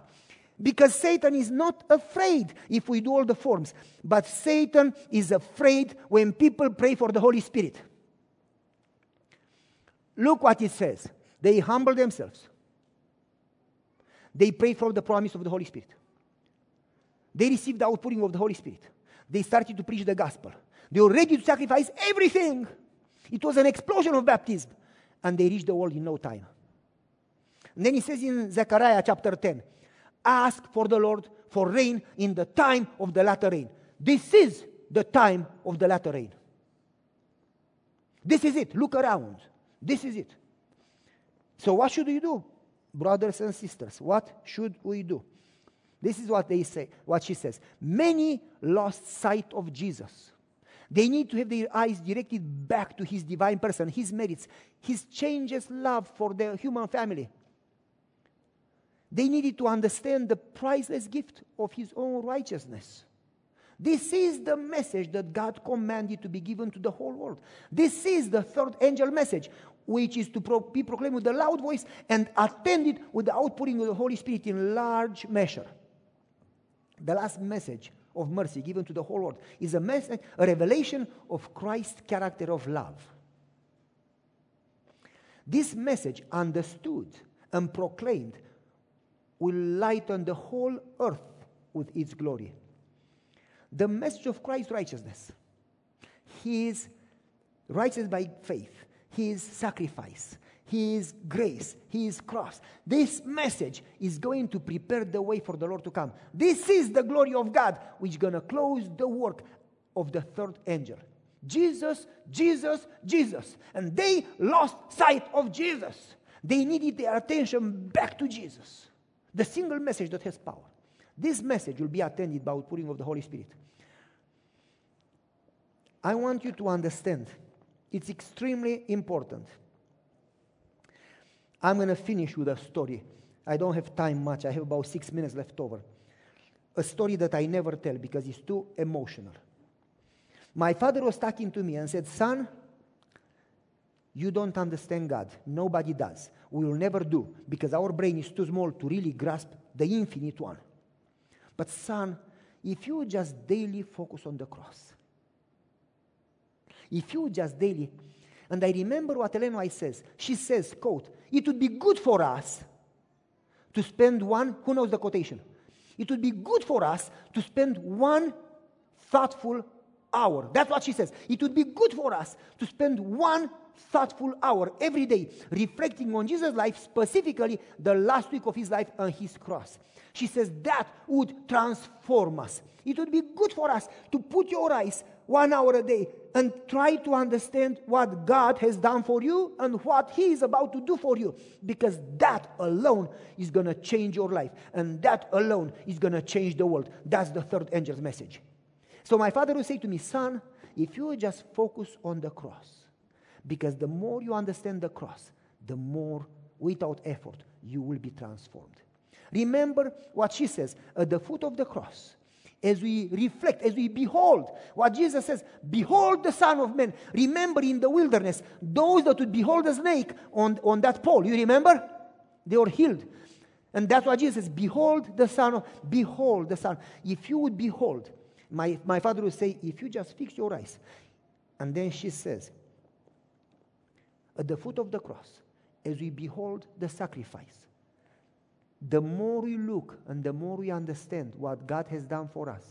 Because Satan is not afraid if we do all the forms, but Satan is afraid when people pray for the Holy Spirit. Look what it says. They humble themselves. They pray for the promise of the Holy Spirit. They received the outpouring of the Holy Spirit. They started to preach the gospel. They were ready to sacrifice everything. It was an explosion of baptism. And they reached the world in no time. And then he says in Zechariah chapter 10 Ask for the Lord for rain in the time of the latter rain. This is the time of the latter rain. This is it. Look around. This is it. So, what should we do, brothers and sisters? What should we do? This is what they say, what she says. Many lost sight of Jesus. They need to have their eyes directed back to his divine person, his merits, his changes love for the human family. They needed to understand the priceless gift of his own righteousness. This is the message that God commanded to be given to the whole world. This is the third angel message, which is to pro- be proclaimed with a loud voice and attended with the outpouring of the Holy Spirit in large measure. The last message of mercy given to the whole world is a message, a revelation of Christ's character of love. This message, understood and proclaimed, will lighten the whole earth with its glory. The message of Christ's righteousness, His righteousness by faith, His sacrifice, His grace, His cross. This message is going to prepare the way for the Lord to come. This is the glory of God, which is going to close the work of the third angel. Jesus, Jesus, Jesus. And they lost sight of Jesus. They needed their attention back to Jesus. The single message that has power. This message will be attended by outpouring of the Holy Spirit. I want you to understand it's extremely important. I'm going to finish with a story. I don't have time much, I have about six minutes left over. A story that I never tell because it's too emotional. My father was talking to me and said, Son, you don't understand God. Nobody does. We will never do because our brain is too small to really grasp the infinite one. But, son, if you just daily focus on the cross, if you just daily, and I remember what Ellen White says. She says, quote, it would be good for us to spend one, who knows the quotation? It would be good for us to spend one thoughtful hour. That's what she says. It would be good for us to spend one thoughtful hour every day reflecting on Jesus' life, specifically the last week of his life and his cross. She says that would transform us. It would be good for us to put your eyes one hour a day and try to understand what God has done for you and what He is about to do for you. Because that alone is going to change your life. And that alone is going to change the world. That's the third angel's message. So my father would say to me, Son, if you just focus on the cross, because the more you understand the cross, the more, without effort, you will be transformed. Remember what she says at the foot of the cross, as we reflect, as we behold what Jesus says, behold the Son of Man. Remember in the wilderness, those that would behold the snake on, on that pole, you remember? They were healed. And that's what Jesus says, behold the Son behold the Son. If you would behold, my, my father would say, if you just fix your eyes. And then she says, at the foot of the cross, as we behold the sacrifice, the more we look and the more we understand what God has done for us,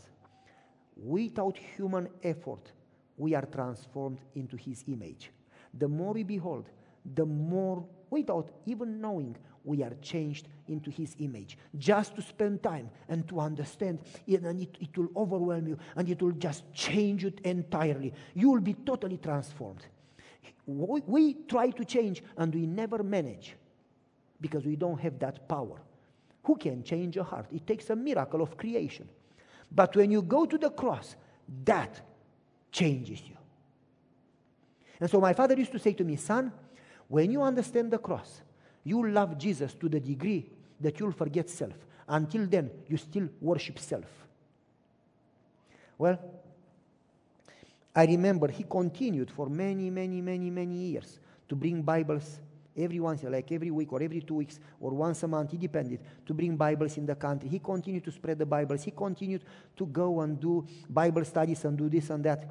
without human effort, we are transformed into His image. The more we behold, the more, without even knowing, we are changed into His image. Just to spend time and to understand, and it, it will overwhelm you and it will just change you entirely. You will be totally transformed. We, we try to change and we never manage because we don't have that power. Who can change a heart? It takes a miracle of creation. But when you go to the cross, that changes you. And so my father used to say to me, Son, when you understand the cross, you love Jesus to the degree that you'll forget self. Until then, you still worship self. Well, I remember he continued for many, many, many, many years to bring Bibles every once, like every week or every two weeks or once a month, he depended, to bring Bibles in the country. He continued to spread the Bibles. He continued to go and do Bible studies and do this and that.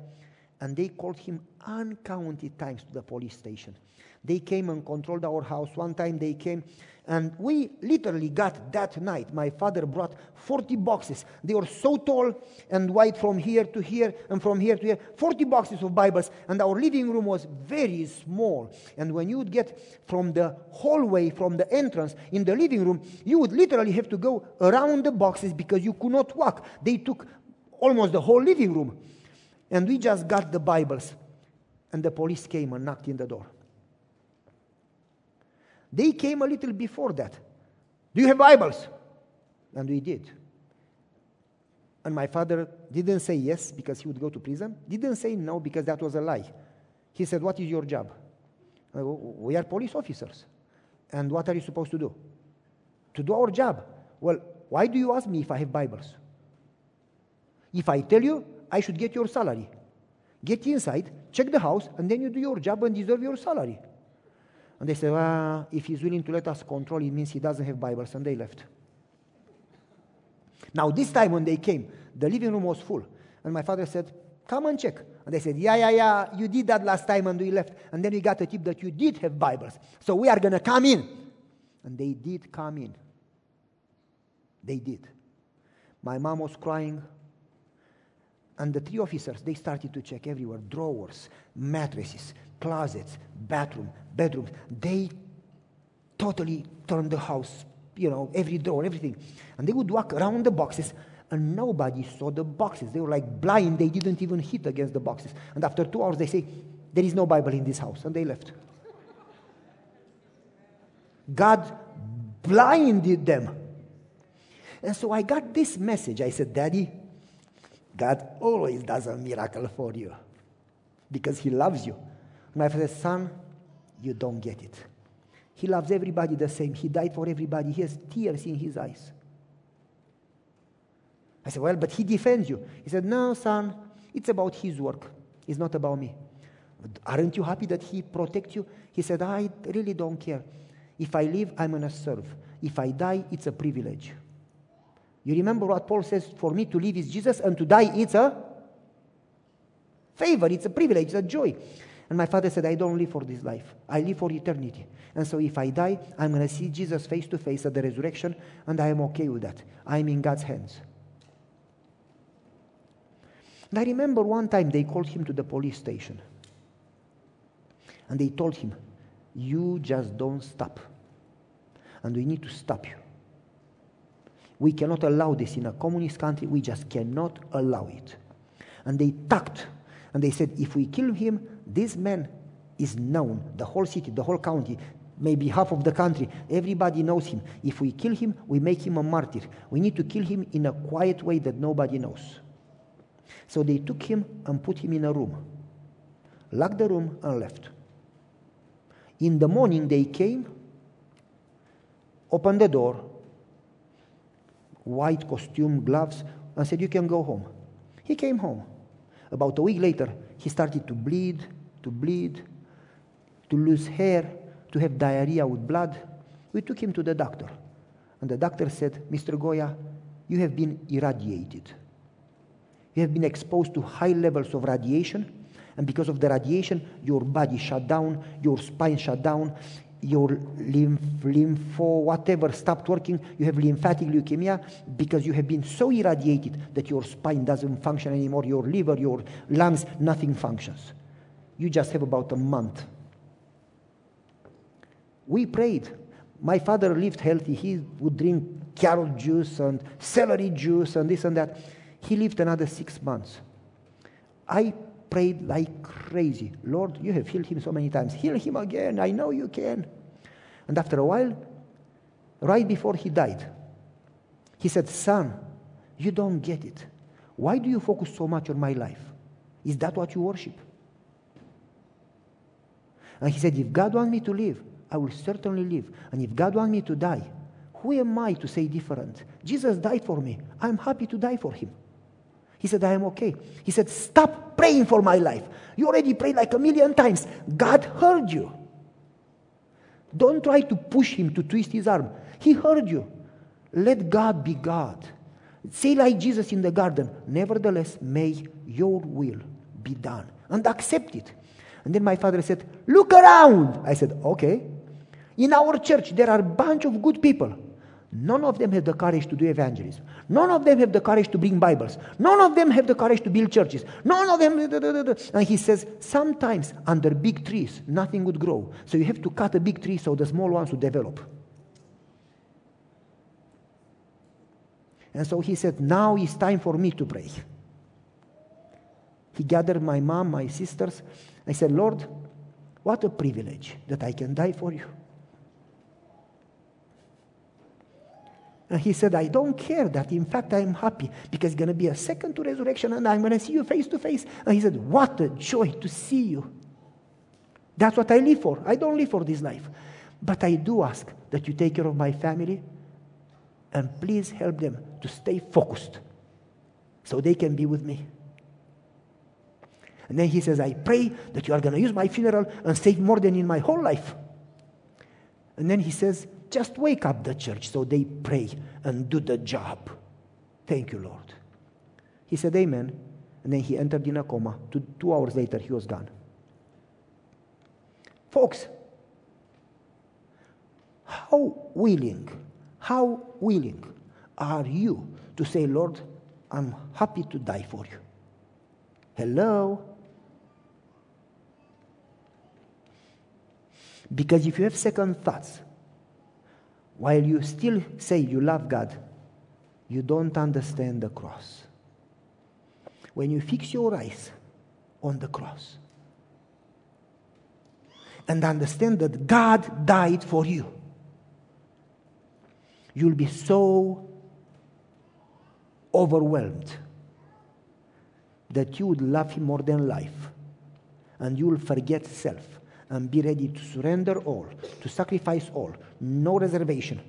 And they called him uncounted times to the police station. They came and controlled our house. One time they came and we literally got that night. My father brought 40 boxes. They were so tall and wide from here to here and from here to here. 40 boxes of Bibles. And our living room was very small. And when you would get from the hallway, from the entrance in the living room, you would literally have to go around the boxes because you could not walk. They took almost the whole living room. And we just got the Bibles. And the police came and knocked in the door. They came a little before that. Do you have Bibles? And we did. And my father didn't say yes because he would go to prison, didn't say no because that was a lie. He said, What is your job? We are police officers. And what are you supposed to do? To do our job. Well, why do you ask me if I have Bibles? If I tell you, I should get your salary. Get inside, check the house, and then you do your job and deserve your salary. And they said, well, if he's willing to let us control, it means he doesn't have Bibles. And they left. Now, this time when they came, the living room was full. And my father said, come and check. And they said, yeah, yeah, yeah, you did that last time and we left. And then we got a tip that you did have Bibles. So we are going to come in. And they did come in. They did. My mom was crying. And the three officers, they started to check everywhere drawers, mattresses, closets, bathroom, bedrooms. They totally turned the house, you know, every door, everything. And they would walk around the boxes and nobody saw the boxes. They were like blind. They didn't even hit against the boxes. And after two hours, they say, There is no Bible in this house. And they left. God blinded them. And so I got this message. I said, Daddy, God always does a miracle for you because He loves you. My father said, Son, you don't get it. He loves everybody the same. He died for everybody. He has tears in his eyes. I said, Well, but he defends you. He said, No, son, it's about his work. It's not about me. Aren't you happy that he protects you? He said, I really don't care. If I live, I'm going to serve. If I die, it's a privilege. You remember what Paul says for me to live is Jesus and to die it's a favor, it's a privilege, it's a joy. And my father said, I don't live for this life. I live for eternity. And so if I die, I'm going to see Jesus face to face at the resurrection, and I am okay with that. I'm in God's hands. And I remember one time they called him to the police station. And they told him, You just don't stop. And we need to stop you. We cannot allow this in a communist country. We just cannot allow it. And they tucked and they said, if we kill him, this man is known. The whole city, the whole county, maybe half of the country, everybody knows him. If we kill him, we make him a martyr. We need to kill him in a quiet way that nobody knows. So they took him and put him in a room, locked the room, and left. In the morning, they came, opened the door, white costume, gloves, and said, You can go home. He came home. About a week later, he started to bleed, to bleed, to lose hair, to have diarrhea with blood. We took him to the doctor. And the doctor said, Mr. Goia, you have been irradiated. You have been exposed to high levels of radiation, and because of the radiation, your body shut down, your spine shut down, your lymph, lympho, whatever stopped working, you have lymphatic leukemia because you have been so irradiated that your spine doesn't function anymore, your liver, your lungs, nothing functions. You just have about a month. We prayed. My father lived healthy. He would drink carrot juice and celery juice and this and that. He lived another six months. I prayed like crazy. Lord, you have healed him so many times. Heal him again. I know you can. And after a while, right before he died, he said, Son, you don't get it. Why do you focus so much on my life? Is that what you worship? And he said, If God wants me to live, I will certainly live. And if God wants me to die, who am I to say different? Jesus died for me. I'm happy to die for him. He said, I am okay. He said, Stop praying for my life. You already prayed like a million times. God heard you. Don't try to push him to twist his arm. He heard you. Let God be God. Say like Jesus in the garden, Nevertheless, may your will be done. And accept it. And then my father said, Look around. I said, Okay. In our church, there are a bunch of good people. None of them have the courage to do evangelism. None of them have the courage to bring Bibles. None of them have the courage to build churches. None of them. And he says, sometimes under big trees, nothing would grow. So you have to cut a big tree so the small ones would develop. And so he said, now it's time for me to pray. He gathered my mom, my sisters. I said, Lord, what a privilege that I can die for you. And he said, I don't care that. In fact, I'm happy because it's going to be a second to resurrection and I'm going to see you face to face. And he said, What a joy to see you. That's what I live for. I don't live for this life. But I do ask that you take care of my family and please help them to stay focused so they can be with me. And then he says, I pray that you are going to use my funeral and save more than in my whole life. And then he says, just wake up the church so they pray and do the job. Thank you, Lord. He said, Amen. And then he entered in a coma. Two, two hours later, he was gone. Folks, how willing, how willing are you to say, Lord, I'm happy to die for you? Hello? Because if you have second thoughts, while you still say you love God, you don't understand the cross. When you fix your eyes on the cross and understand that God died for you, you'll be so overwhelmed that you would love Him more than life and you will forget self and be ready to surrender all, to sacrifice all, no reservation,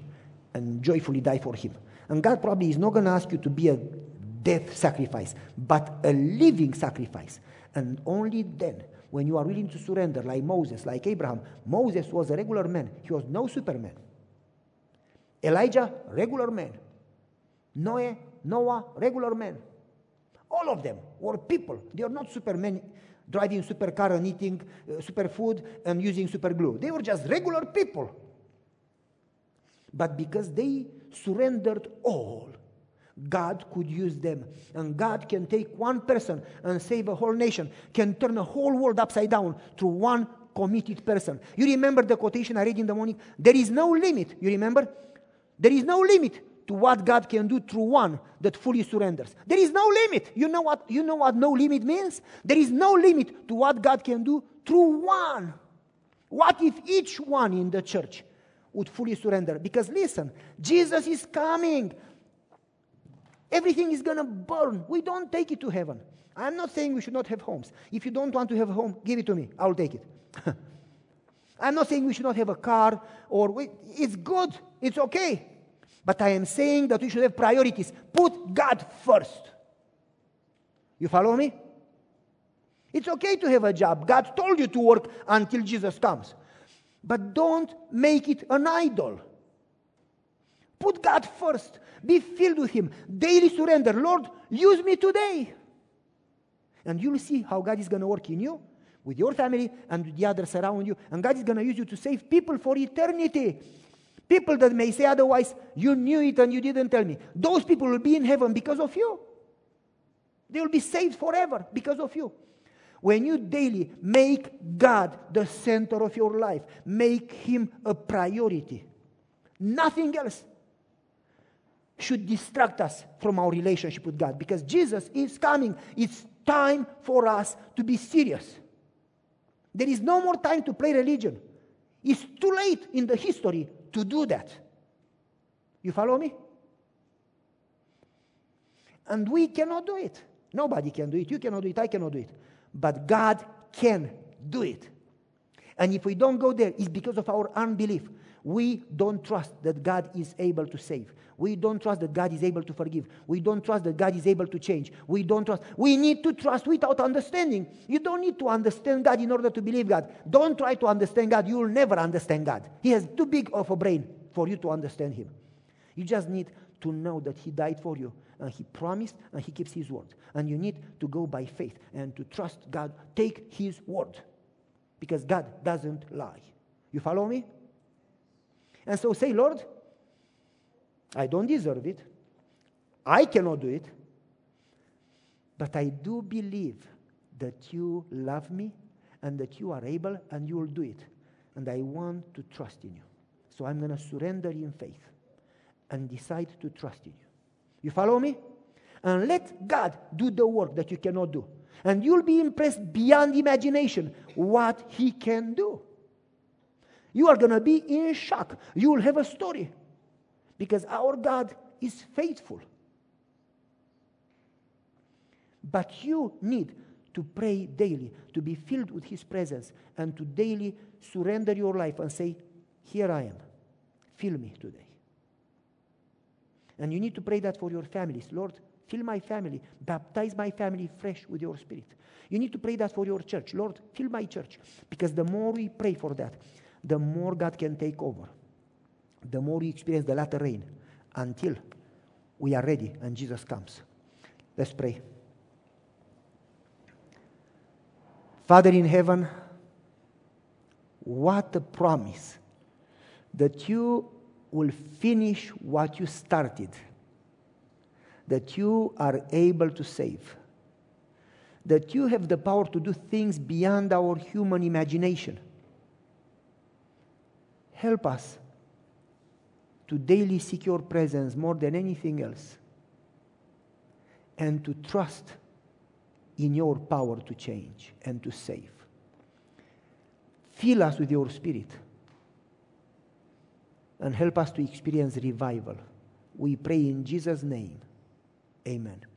and joyfully die for Him. And God probably is not going to ask you to be a death sacrifice, but a living sacrifice. And only then, when you are willing to surrender, like Moses, like Abraham, Moses was a regular man, he was no superman. Elijah, regular man. Noah, Noah, regular man. All of them were people. They are not supermen driving supercar and eating uh, superfood and using super glue. They were just regular people. But because they surrendered all, God could use them. And God can take one person and save a whole nation, can turn a whole world upside down through one committed person. You remember the quotation I read in the morning? There is no limit. You remember? There is no limit to what God can do through one that fully surrenders. There is no limit. You know what you know what no limit means? There is no limit to what God can do through one. What if each one in the church would fully surrender? Because listen, Jesus is coming. Everything is going to burn. We don't take it to heaven. I'm not saying we should not have homes. If you don't want to have a home, give it to me. I'll take it. I'm not saying we should not have a car or we, it's good. It's okay. But I am saying that we should have priorities. Put God first. You follow me? It's okay to have a job. God told you to work until Jesus comes. But don't make it an idol. Put God first. Be filled with Him. Daily surrender. Lord, use me today. And you'll see how God is going to work in you, with your family, and the others around you. And God is going to use you to save people for eternity. People that may say otherwise, you knew it and you didn't tell me. Those people will be in heaven because of you. They will be saved forever because of you. When you daily make God the center of your life, make Him a priority, nothing else should distract us from our relationship with God because Jesus is coming. It's time for us to be serious. There is no more time to play religion. It's too late in the history to do that. You follow me? And we cannot do it. Nobody can do it. You cannot do it. I cannot do it. But God can do it. And if we don't go there, it's because of our unbelief. We don't trust that God is able to save. We don't trust that God is able to forgive. We don't trust that God is able to change. We don't trust. We need to trust without understanding. You don't need to understand God in order to believe God. Don't try to understand God. You will never understand God. He has too big of a brain for you to understand Him. You just need to know that He died for you and He promised and He keeps His word. And you need to go by faith and to trust God. Take His word because God doesn't lie. You follow me? And so say, Lord, I don't deserve it. I cannot do it. But I do believe that you love me and that you are able and you will do it. And I want to trust in you. So I'm going to surrender in faith and decide to trust in you. You follow me? And let God do the work that you cannot do. And you'll be impressed beyond imagination what He can do. You are going to be in shock. You will have a story because our God is faithful. But you need to pray daily, to be filled with His presence, and to daily surrender your life and say, Here I am. Fill me today. And you need to pray that for your families. Lord, fill my family, baptize my family fresh with your spirit. You need to pray that for your church. Lord, fill my church. Because the more we pray for that, the more God can take over. The more we experience the latter rain until we are ready and Jesus comes. Let's pray. Father in heaven, what a promise that you will finish what you started, that you are able to save, that you have the power to do things beyond our human imagination Help us to daily seek your presence more than anything else and to trust in your power to change and to save. Fill us with your spirit and help us to experience revival. We pray in Jesus' name. Amen.